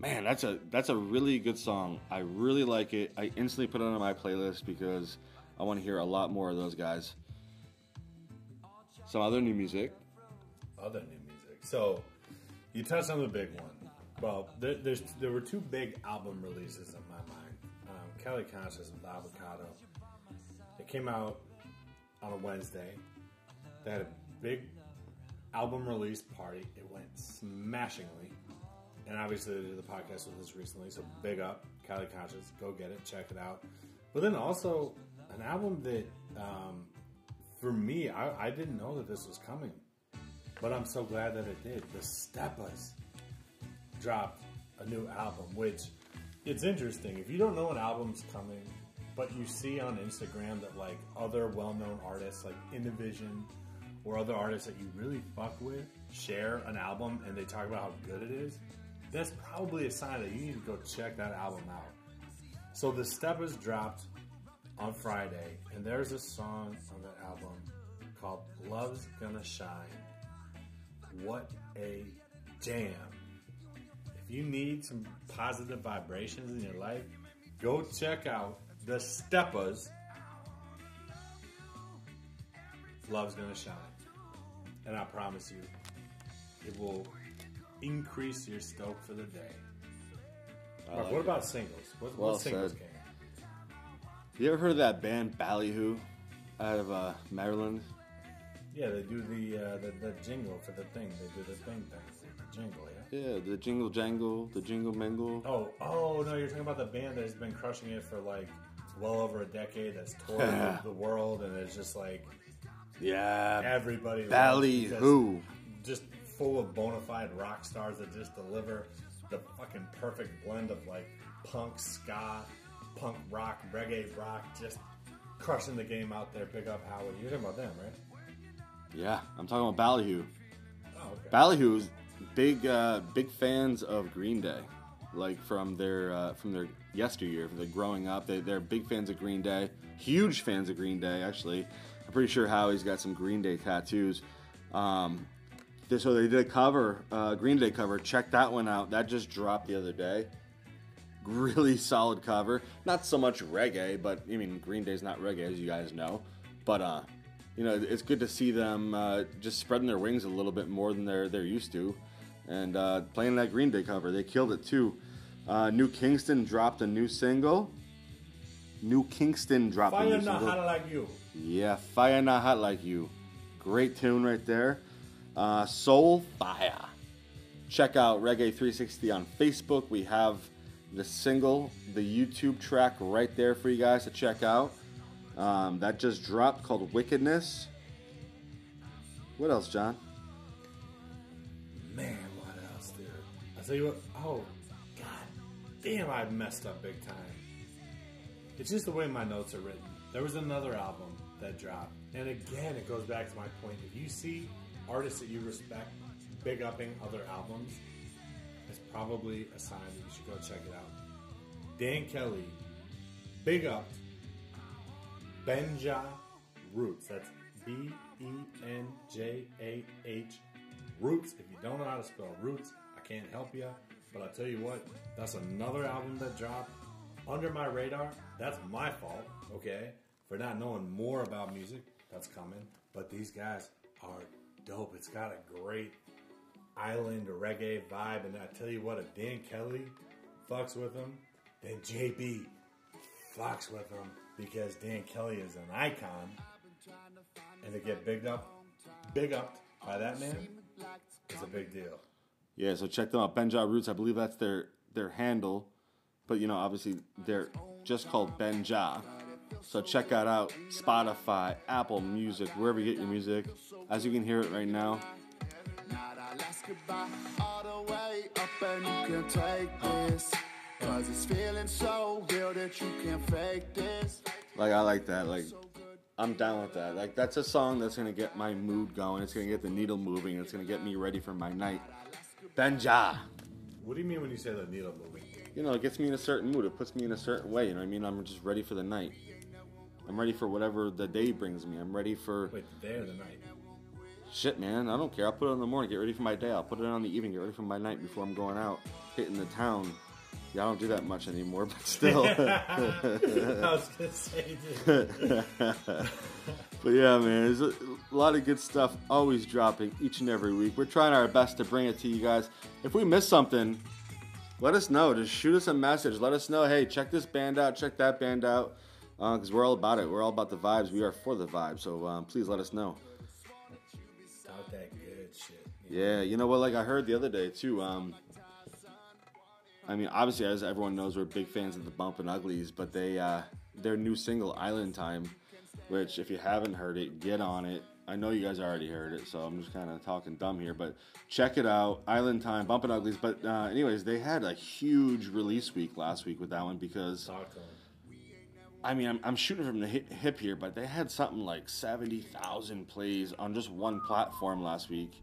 man, that's a that's a really good song. I really like it. I instantly put it on my playlist because I want to hear a lot more of those guys. Some other new music. Other new music. So, you touched on the big one. Well, there, there were two big album releases in my mind. Um, Cali Conscious with Avocado. It came out on a Wednesday. They had a big album release party. It went smashingly. And obviously, they did the podcast with us recently, so big up, Cali Conscious. Go get it, check it out. But then also, an album that, um, for me, I, I didn't know that this was coming. But I'm so glad that it did. The Steppas dropped a new album, which it's interesting. If you don't know an album's coming, but you see on Instagram that like other well-known artists like Indivision or other artists that you really fuck with share an album and they talk about how good it is, that's probably a sign that you need to go check that album out. So the Steppas dropped on Friday, and there's a song on that album called "Love's Gonna Shine." What a jam! If you need some positive vibrations in your life, go check out the Steppas. Love's Gonna Shine. And I promise you, it will increase your stoke for the day. Mark, like what it. about singles? What, Well what singles said. came? You ever heard of that band Ballyhoo out of uh, Maryland? Yeah, they do the, uh, the the jingle for the thing. They do the thing thing. The jingle, yeah. Yeah, the Jingle Jangle, the Jingle Mingle. Oh, oh no, you're talking about the band that's been crushing it for like well over a decade. That's toured the- world, and it's just like Yeah, everybody. Ballyhoo. Just full of bona fide rock stars that just deliver the fucking perfect blend of like punk, ska, punk rock, reggae rock, just crushing the game out there. Big up Howard. You're talking about them, right? Yeah, I'm talking about Ballyhoo. Oh, okay. Ballyhoo's big, uh, big fans of Green Day, like from their uh, from their yesteryear, from their growing up. They, they're big fans of Green Day, huge fans of Green Day. Actually, I'm pretty sure Howie's got some Green Day tattoos. Um, they- so they did a cover, uh, Green Day cover. Check that one out. That just dropped the other day. Really solid cover. Not so much reggae, but I mean Green Day's not reggae, as you guys know. But uh, you know, it's good to see them uh, just spreading their wings a little bit more than they're they're used to, and uh, playing that Green Day cover. They killed it too. Uh, New Kingston dropped a new single. New Kingston dropped a Fire new not hot like you. Yeah, Fire Not Hot Like You. Great tune right there. Uh, Soul Fire. Check out Reggae 360 on Facebook. We have the single, the YouTube track right there for you guys to check out. Um, that just dropped called Wickedness. What else, John? Man, what else, dude? I tell you what. Oh, god damn, I messed up big time. It's just the way my notes are written. There was another album that dropped, and again, it goes back to my point. If you see artists that you respect big upping other albums, probably a sign that you should go check it out. Dan Kelly, big up Benjah Roots. That's B E N J A H Roots. If you don't know how to spell Roots, I can't help you. But I'll tell you what, that's another album that dropped under my radar. That's my fault, okay, for not knowing more about music. That's coming. But these guys are dope. It's got a great island reggae vibe. And I tell you what, if Dan Kelly fucks with them, then JB fucks with them because Dan Kelly is an icon. And to get big up, big up by that man is a big deal. Yeah, so check them out. Benjah Roots, I believe that's their their handle. But you know, obviously they're just called Benjah. So check that out. Spotify, Apple Music, wherever you get your music. As you can hear it right now. Not goodbye all the way up and you can take this. Cause it's feeling so real that you can't fake this. Like I like that. Like I'm down with that. Like that's a song that's gonna get my mood going. It's gonna get the needle moving. It's gonna get me ready for my night. Benjah. What do you mean when you say the needle moving? You know, it gets me in a certain mood. It puts me in a certain way. You know what I mean? I'm just ready for the night. I'm ready for whatever the day brings me. I'm ready for Wait, the day or the night? Shit, man. I don't care. I'll put it in the morning, get ready for my day. I'll put it on the evening, get ready for my night before I'm going out, hitting the town. Yeah, I don't do that much anymore, but still. I was gonna say, dude. But yeah, man, there's a, lot of good stuff always dropping each and every week. We're trying our best to bring it to you guys. If we miss something, let us know. Just shoot us a message. Let us know, hey, check this band out, check that band out, because we're all about it. We're all about the vibes. We are for the vibes. So um, please let us know. Yeah, you know what? Like I heard the other day too. Um, I mean, obviously, as everyone knows, we're big fans of the Bumpin' Uglies, but they uh, their new single "Island Time," which if you haven't heard it, get on it. I know you guys already heard it, so I'm just kind of talking dumb here, but check it out, Island Time, Bumpin' Uglies. But uh, anyways, they had a huge release week last week with that one because. I mean, I'm, I'm shooting from the hip here, but they had something like 70,000 plays on just one platform last week.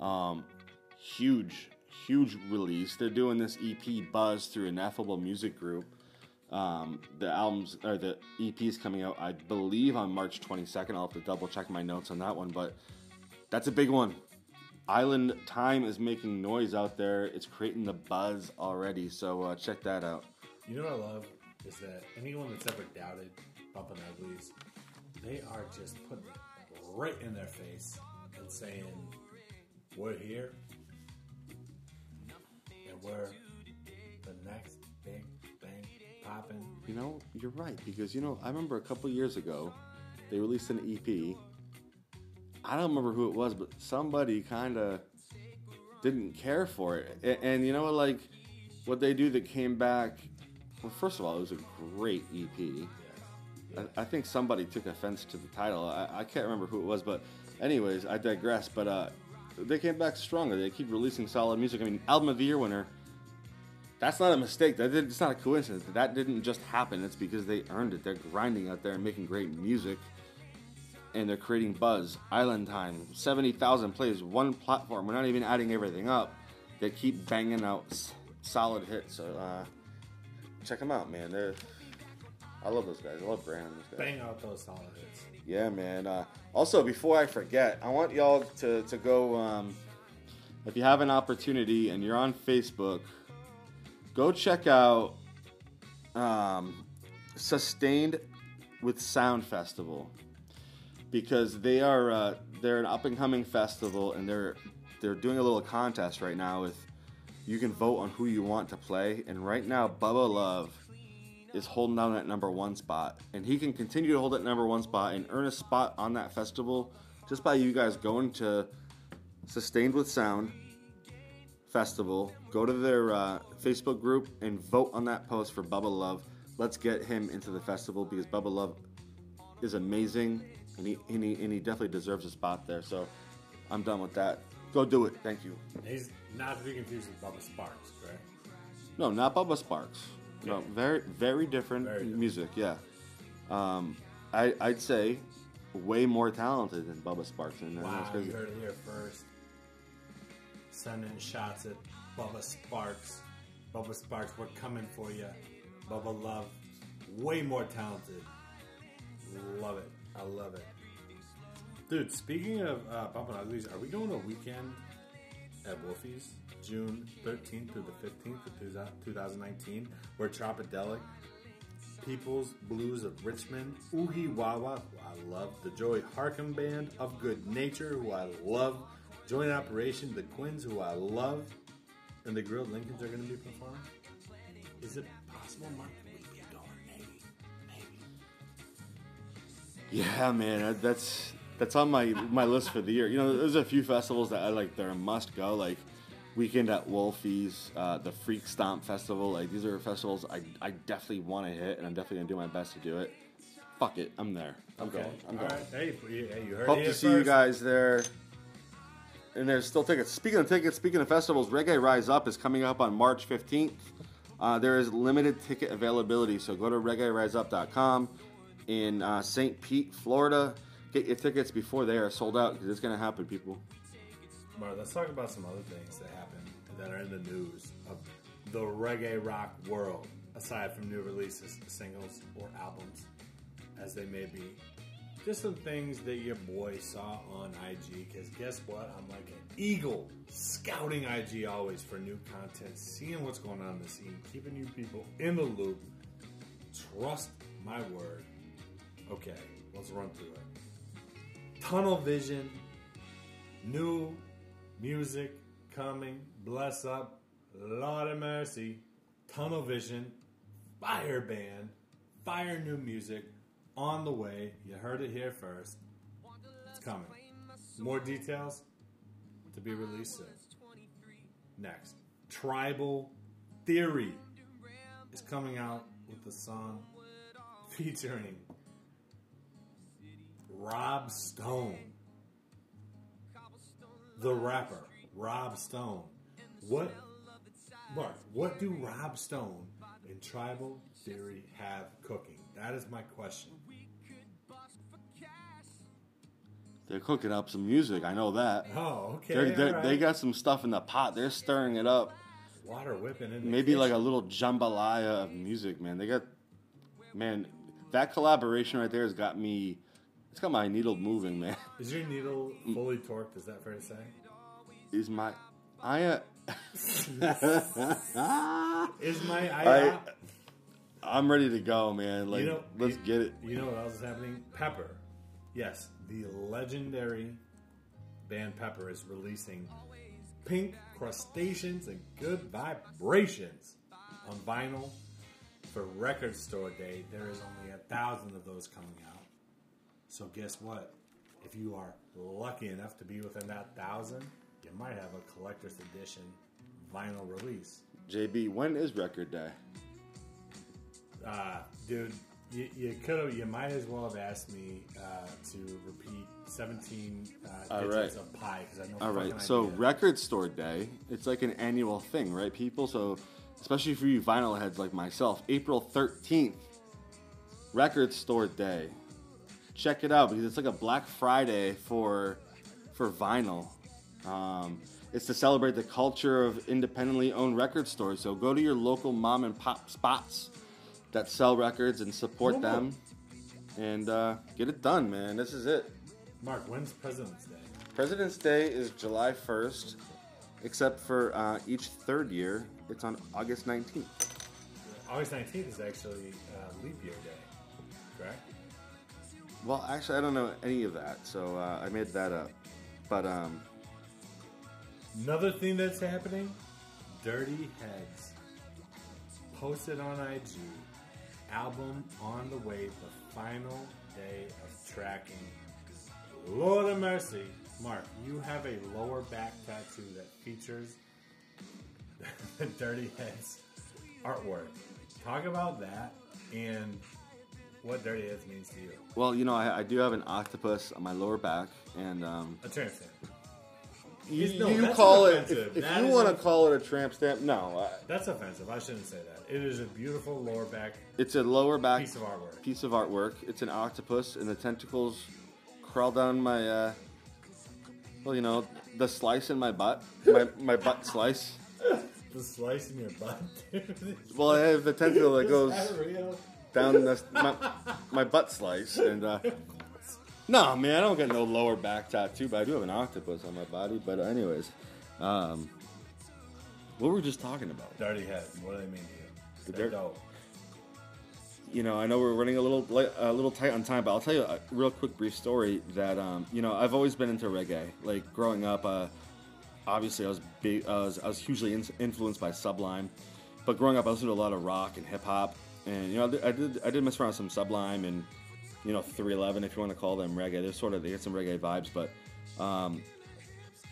Um, huge, huge release. They're doing this EP Buzz through Ineffable Music Group. Um, the albums or the EP is coming out, I believe, on March 22nd. I'll have to double check my notes on that one, but that's a big one. Island Time is making noise out there. It's creating the buzz already, so uh, check that out. You know what I love is that anyone that's ever doubted Bumpin' Uglies, they are just putting it right in their face and saying, "We're here, and we're the next big thing popping." You know, you're right because you know I remember a couple years ago they released an EP. I don't remember who it was, but somebody kind of didn't care for it. And, and you know what? Like what they do that came back. Well, first of all, it was a great EP. I, I think somebody took offense to the title. I, I can't remember who it was, but anyways, I digress. But uh, they came back stronger. They keep releasing solid music. I mean, album of the year winner. That's not a mistake. That did, it's not a coincidence. That didn't just happen. It's because they earned it. They're grinding out there and making great music, and they're creating buzz. Island Time, seventy thousand plays, one platform. We're not even adding everything up. They keep banging out s- solid hits. So uh, check them out, man. They're I love those guys. I love. Those. Bang out those solid hits. Yeah, man. Uh, also, before I forget, I want y'all to, to go, um, if you have an opportunity and you're on Facebook, go check out um, Sustained with Sound Festival because they are uh, they're an up and coming festival and they're they're doing a little contest right now with you can vote on who you want to play and right now Bubba Love is holding down that number one spot, and he can continue to hold that number one spot and earn a spot on that festival just by you guys going to Sustained with Sound Festival. Go to their uh, Facebook group and vote on that post for Bubba Love. Let's get him into the festival because Bubba Love is amazing, and he, and he, and he definitely deserves a spot there. So I'm done with that. Go do it. Thank you. He's not to be confused with Bubba Sparks, correct? No, not Bubba Sparks. No, very very different Very different. music. Yeah, um, I I'd say way more talented than Bubba Sparks, and Wow, that's you heard it here first. Sending shots at Bubba Sparks. Bubba Sparks, we're coming for you. Bubba Love, way more talented. Love it. I love it. Dude, speaking of uh, Bumpin' Uglies, are we doing a weekend at Wolfie's June 13th through the 15th of 2019? We're Tropidelic, People's Blues of Richmond, Oogee Wawa, who I love, the Joey Harkum Band of Good Nature, who I love, Joint Operation, the Quins, who I love, and the Grilled Lincolns are going to be performing. Is it possible, Mark. Yeah, man, that's that's on my my list for the year. You know, there's a few festivals that I like. They're a must go. Like Weekend at Wolfie's, uh, the Freak Stomp Festival. Like these are festivals I I definitely want to hit, and I'm definitely gonna do my best to do it. Fuck it, I'm there. I'm Okay. going. I'm All going. right. Hey, you, hey, you heard Hope to here see you guys there. And there's still tickets. Speaking of tickets, speaking of festivals, Reggae Rise Up is coming up on March 15th. Uh, there is limited ticket availability, so go to reggaeriseup.com in uh, St. Pete, Florida. Get your tickets before they are sold out because it's going to happen, people. Let's talk about some other things that happen that are in the news of the reggae rock world, aside from new releases, singles, or albums, as they may be. Just some things that your boy saw on IG, because guess what? I'm like an eagle scouting IG always for new content, seeing what's going on in the scene, keeping you people in the loop. Trust my word. Okay, let's run through it. Tunnel Vision, new music coming. Bless up, Lord of mercy. Tunnel Vision, fire band, fire new music on the way. You heard it here first. It's coming. More details to be released soon. Next, Tribal Theory is coming out with the song featuring Rob Stone the rapper Rob Stone. What, Mark? What do Rob Stone and Tribal Theory have cooking? That is my question. They're cooking up some music. I know that. Oh, okay. They're, they're, all They got some stuff in the pot. They're stirring it up. water whipping in. The Maybe like a little jambalaya of music, man. They got, man, that collaboration right there has got me. It's got my needle moving, man. Is your needle fully torqued? Is that fair to say? Is my, I, uh, Is my I, I? I'm ready to go, man. Like, you know, let's you- get it. You know what else is happening? Pepper. Yes, the legendary band Pepper is releasing Pink Crustaceans and Good Vibrations on vinyl for Record Store Day. There is only a thousand of those coming out. So guess what? If you are lucky enough to be within that thousand, you might have a collector's edition vinyl release. JB, when is record day? Uh, dude, you, you could have, you might as well have asked me uh, to repeat 17 uh, All digits right. of pi because I know. All right, so idea. record store day, it's like an annual thing, right, people? So, especially for you vinyl heads like myself, April 13th, record store day. Check it out because it's like a Black Friday for for vinyl. Um, it's to celebrate the culture of independently owned record stores. So go to your local mom and pop spots that sell records and support Whoa. them, and uh, get it done, man. This is it. Mark, when's President's Day? President's Day is July 1st, except for uh, each third year, it's on August 19th. August 19th is actually uh, leap year day, correct? Well, actually, I don't know any of that, so uh, I made that up. But um, Another thing that's happening Dirty Heads posted on IG album on the way, the final day of tracking. Lord of mercy, Mark, you have a lower back tattoo that features the Dirty Heads artwork. Talk about that and what Dirty Heads means to you. well, you know, I, I do have an octopus on my lower back, and um, A tramp stamp. you, no, you that's call it offensive. if, if That you is want to call it a tramp stamp. No, I, That's offensive. I shouldn't say that. It is a beautiful lower back it's a lower back piece of artwork. piece of artwork. It's an octopus, and the tentacles crawl down my, uh, well, you know, the slice in my butt, my, my butt slice. The slice in your butt. dude. Well, I have the tentacle that goes that real? Down the, my, my butt slice, and uh, no, man, I don't get no lower back tattoo, but I do have an octopus on my body. But anyways, um, what were we just talking about? Dirty heads. What do they mean to you? The dirt- dope. you know, I know we're running a little a little tight on time, but I'll tell you a real quick, brief story that um, you know I've always been into reggae. Like growing up, uh, obviously I was big, I was, I was hugely in- influenced by Sublime, but growing up I listened to a lot of rock and hip hop, and you know I did, I did mess around with some Sublime and you know 311 if you want to call them reggae. They're sort of they get some reggae vibes, but um,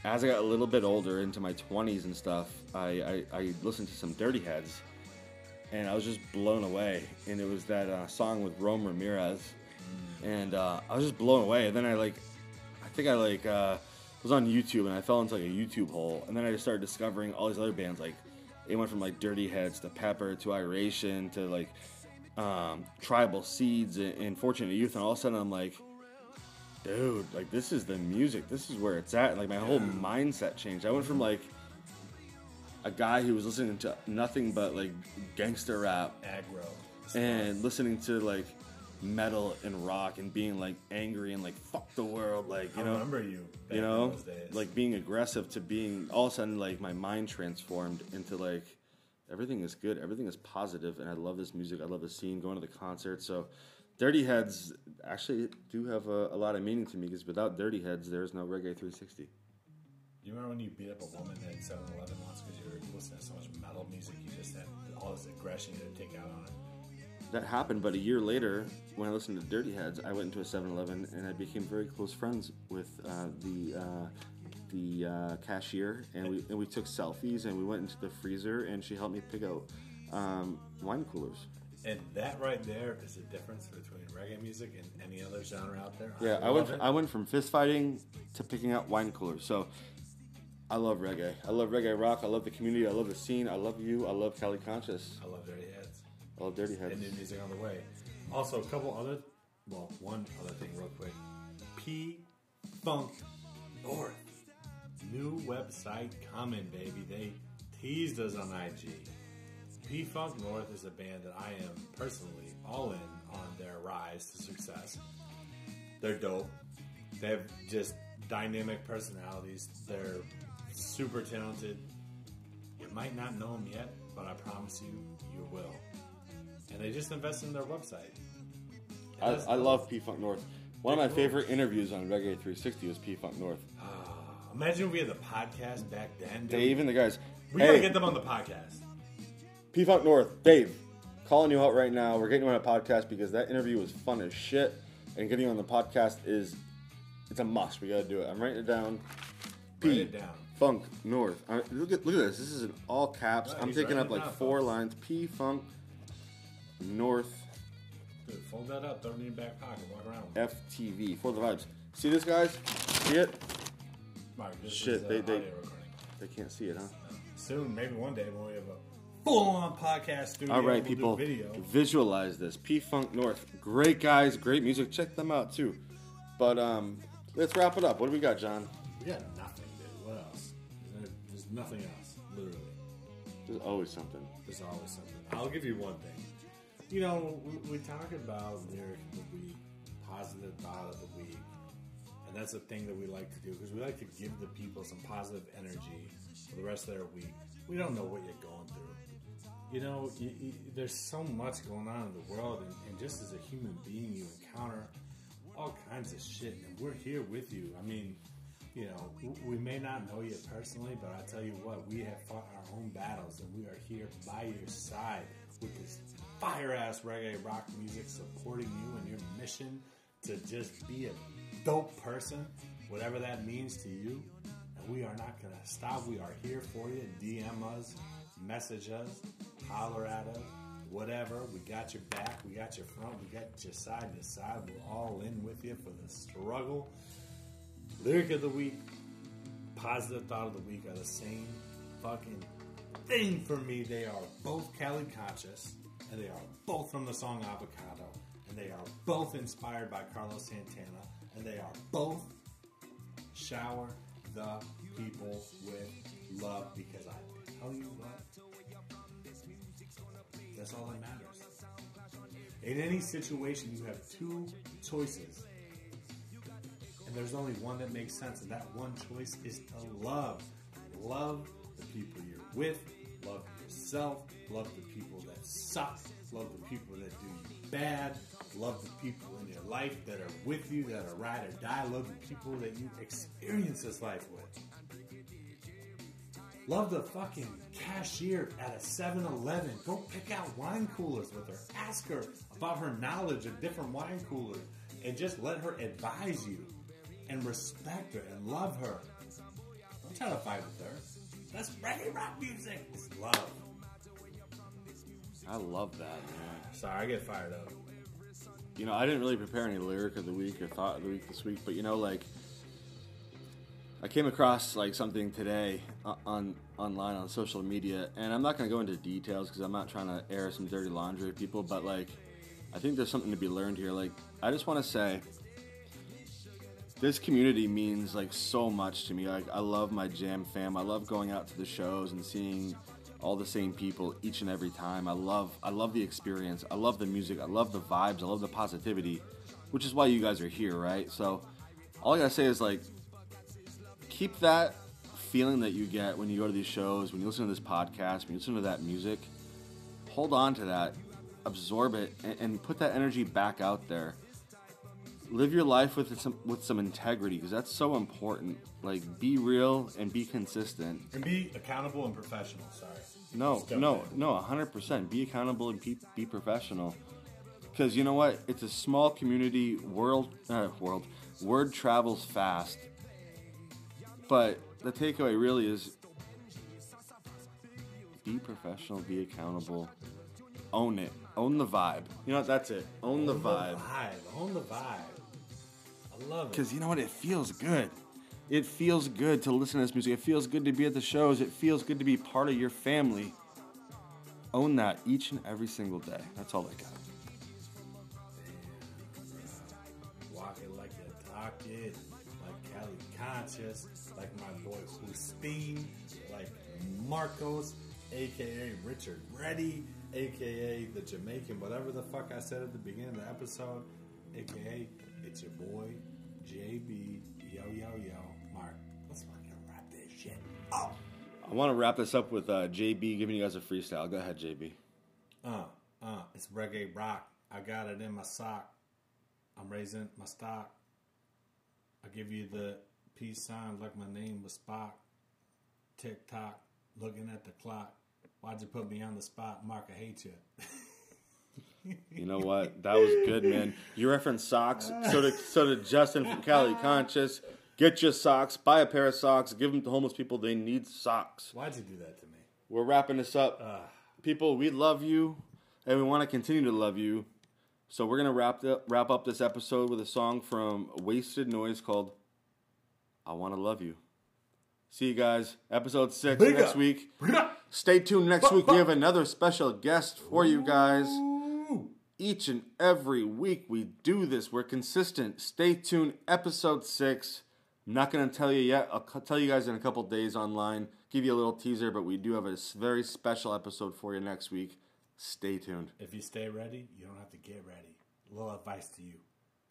as I got a little bit older into my 20s and stuff, I, I, I listened to some Dirty Heads and I was just blown away. And it was that uh, song with Rome Ramirez, and uh, I was just blown away. And then I like, I think I like uh, was on YouTube and I fell into like a YouTube hole, and then I just started discovering all these other bands. Like it went from like Dirty Heads to Pepper to Iration to like um, Tribal Seeds and, and Fortunate Youth, and all of a sudden I'm like. Dude, like this is the music. This is where it's at. Like my whole mindset changed. I went from like a guy who was listening to nothing but like gangster rap Aggro. and listening to like metal and rock and being like angry and like fuck the world like you I know remember you. Back you know in those days. like being aggressive to being all of a sudden like my mind transformed into like everything is good everything is positive and i love this music i love the scene going to the concert so dirty heads actually do have a, a lot of meaning to me because without dirty heads there's no reggae 360 you remember when you beat up a woman at 7-Eleven once because you were listening to so much metal music, you just had all this aggression you had to take out on it. That happened, but a year later, when I listened to Dirty Heads, I went into a 7-Eleven and I became very close friends with uh, the uh, the uh, cashier, and we and we took selfies, and we went into the freezer, and she helped me pick out um, wine coolers. And that right there is the difference between reggae music and any other genre out there. Yeah, I went it. I went from fist fighting to picking out wine coolers. So I love reggae. I love reggae rock. I love the community. I love the scene. I love you. I love Cali Conscious. I love Dirty Love Dirty Heads. and new music on the way. Also, a couple other, well, one other thing real quick. P Funk North, new website coming, baby. They teased us on IG. P Funk North is a band that I am personally all in on their rise to success. They're dope. They have just dynamic personalities. They're super talented. You might not know them yet, but I promise you, you will and they just invest in their website. I, I love P Funk North. One of my favorite interviews on Reggae 360 was P Funk North. Ah, imagine if we had the podcast back then. dude. Dave and the guys. we gotta hey, get them on the podcast. P Funk North, Dave, calling you out right now. We're getting you on a podcast because that interview was fun as shit, and getting you on the podcast is it's a must. We gotta do it. I'm writing it down. P Write it down. Funk North. I, look at look at this. This is in all caps. Yeah, I'm he's taking writing up it like down, four folks. lines. P Funk North Dude, fold that up, throw it in your back pocket, walk around. with it. FTV for the vibes. See this, guys? See it? Mark, this Shit, is, uh, they- they- audio recording. They can't see it, huh? Soon, maybe one day when we have a full-on podcast studio, All right, we'll do people, video. visualize this. P Funk North, great guys, great music. Check them out too. But um, let's wrap it up. What do we got, John? We got nothing, dude. What else? There- There's nothing else, literally. There's always something. There's always something. I'll give you one thing. You know, we, we talk about of the week, positive thought of the week, and that's a thing that we like to do because we like to give the people some positive energy for the rest of their week. We don't know what you're going through. You know, you, you, there's so much going on in the world, and, and just as a human being, you encounter all kinds of shit, and we're here with you. I mean, you know, we may not know you personally, but I tell you what, we have fought our own battles, and we are here by your side with this fire ass reggae rock music supporting you and your mission to just be a dope person, whatever that means to you. And we are not going to stop. We are here for you. DM us, message us, holler at us, whatever. We got your back, we got your front, we got your side to side. We're all in with you for the struggle. Lyric of the week, positive thought of the week are the same fucking thing for me. They are both Cali Conscious, and they are both from the song Avocado, and they are both inspired by Carlos Santana, and they are both shower the people with love because I tell you what, that's all that matters. In any situation, you have two choices and there's only one that makes sense, and that one choice is to love. Love the people you're with, love yourself, love the people suck, love the people that do you bad, love the people in your life that are with you, that are ride or die, love the people that you experience this life with. Love the fucking cashier at a 7 Eleven. Go pick out wine coolers with her. Ask her about her knowledge of different wine coolers and just let her advise you and respect her and love her. Don't try to fight with her. That's reggae rock music. It's love. I love that, man. Sorry, I get fired up. You know, I didn't really prepare any lyric of the week or thought of the week this week, but you know, like, I came across like something today uh, on online on social media, and I'm not going to go into details because I'm not trying to air some dirty laundry people, but like, I think there's something to be learned here. Like, I just want to say, this community means like so much to me. Like, I love my jam fam. I love going out to the shows and seeing all the same people each and every time. I love I love the experience. I love the music. I love the vibes. I love the positivity, which is why you guys are here, right? So all I gotta say is like keep that feeling that you get when you go to these shows, when you listen to this podcast, when you listen to that music. Hold on to that, absorb it, and, and put that energy back out there. Live your life with some with some integrity because that's so important. Like be real and be consistent. And be accountable and professional. Sorry. No, no, no, 100%. Be accountable and be, be professional. Because you know what? It's a small community, world, uh, world, word travels fast. But the takeaway really is be professional, be accountable, own it, own the vibe. You know what? That's it. Own the Own vibe. vibe. Own the vibe. I love it. Because you know what? It feels good. It feels good to listen to this music. It feels good to be at the shows. It feels good to be part of your family. Own that each and every single day. That's all I got. Walk it like talk it, like Cali Conscious, like my boy Hussein, like Marcos, aka Richard Reddy, aka the Jamaican, whatever the fuck I said at the beginning of the episode, aka it's your boy JB, yo yo yo, I want to wrap this up with uh, JB giving you guys a freestyle. Go ahead, JB. Uh, uh, it's reggae rock. I got it in my sock. I'm raising my stock. I give you the peace sign like my name was Spock. Tick tock, looking at the clock. Why'd you put me on the spot? Mark, I hate you. You know what? That was good, man. You referenced socks. So did so did Justin from Cali Conscious. Get your socks. Buy a pair of socks. Give them to homeless people. They need socks. Why'd you do that to me? We're wrapping this up. Ah. People, we love you, and we want to continue to love you. So we're gonna wrap wrap up this episode with a song from Wasted Noise called "I Want to Love You." See you guys. Episode six Big next week. Stay tuned next week. We have another special guest for you guys. Each and every week we do this. We're consistent. Stay tuned. Episode six. I'm not going to tell you yet. I'll tell you guys in a couple days online. Give you a little teaser, but we do have a very special episode for you next week. Stay tuned. If you stay ready, you don't have to get ready. A little advice to you.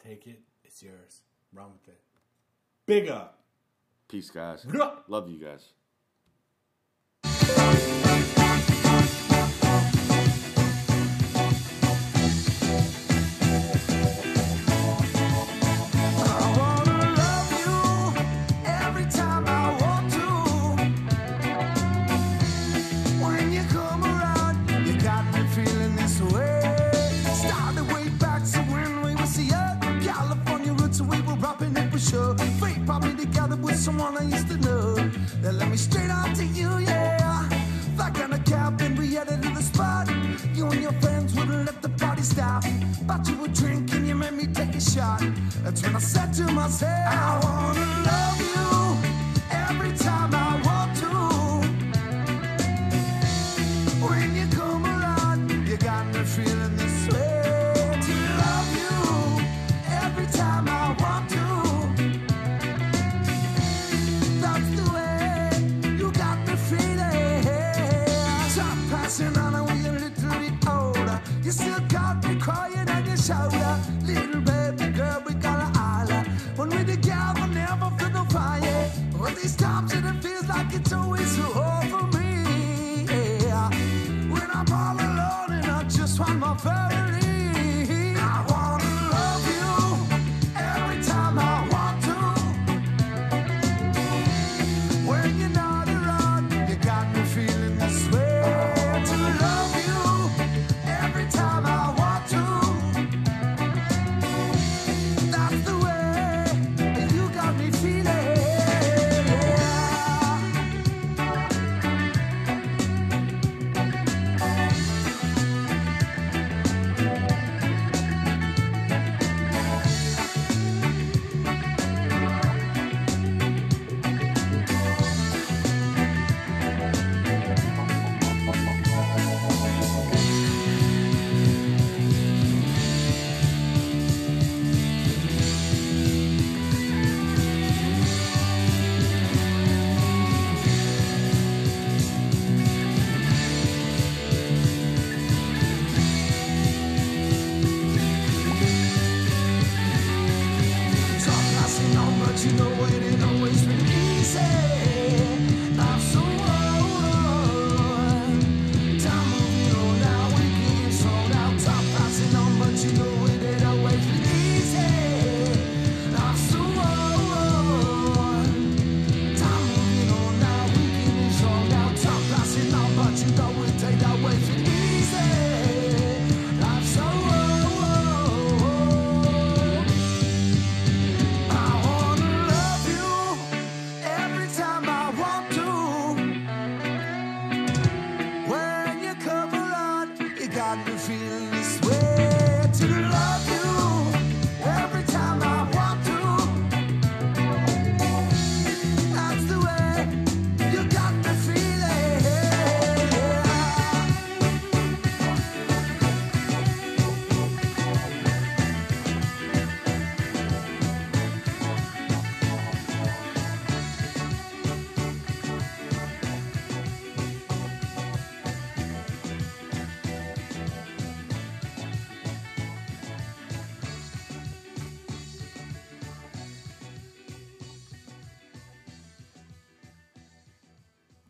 Take it, it's yours. Run with it. Big up. Peace, guys. Love you guys. Rapping it for sure. Fate brought me together with someone I used to know. That led me straight out to you, yeah. Like on a cab, and we headed to the spot. You and your friends wouldn't let the party stop. But you were drinking, you made me take a shot. That's when I said to myself, I wanna love you every time I want to. When you come around, you got me feeling these times and it feels like it's always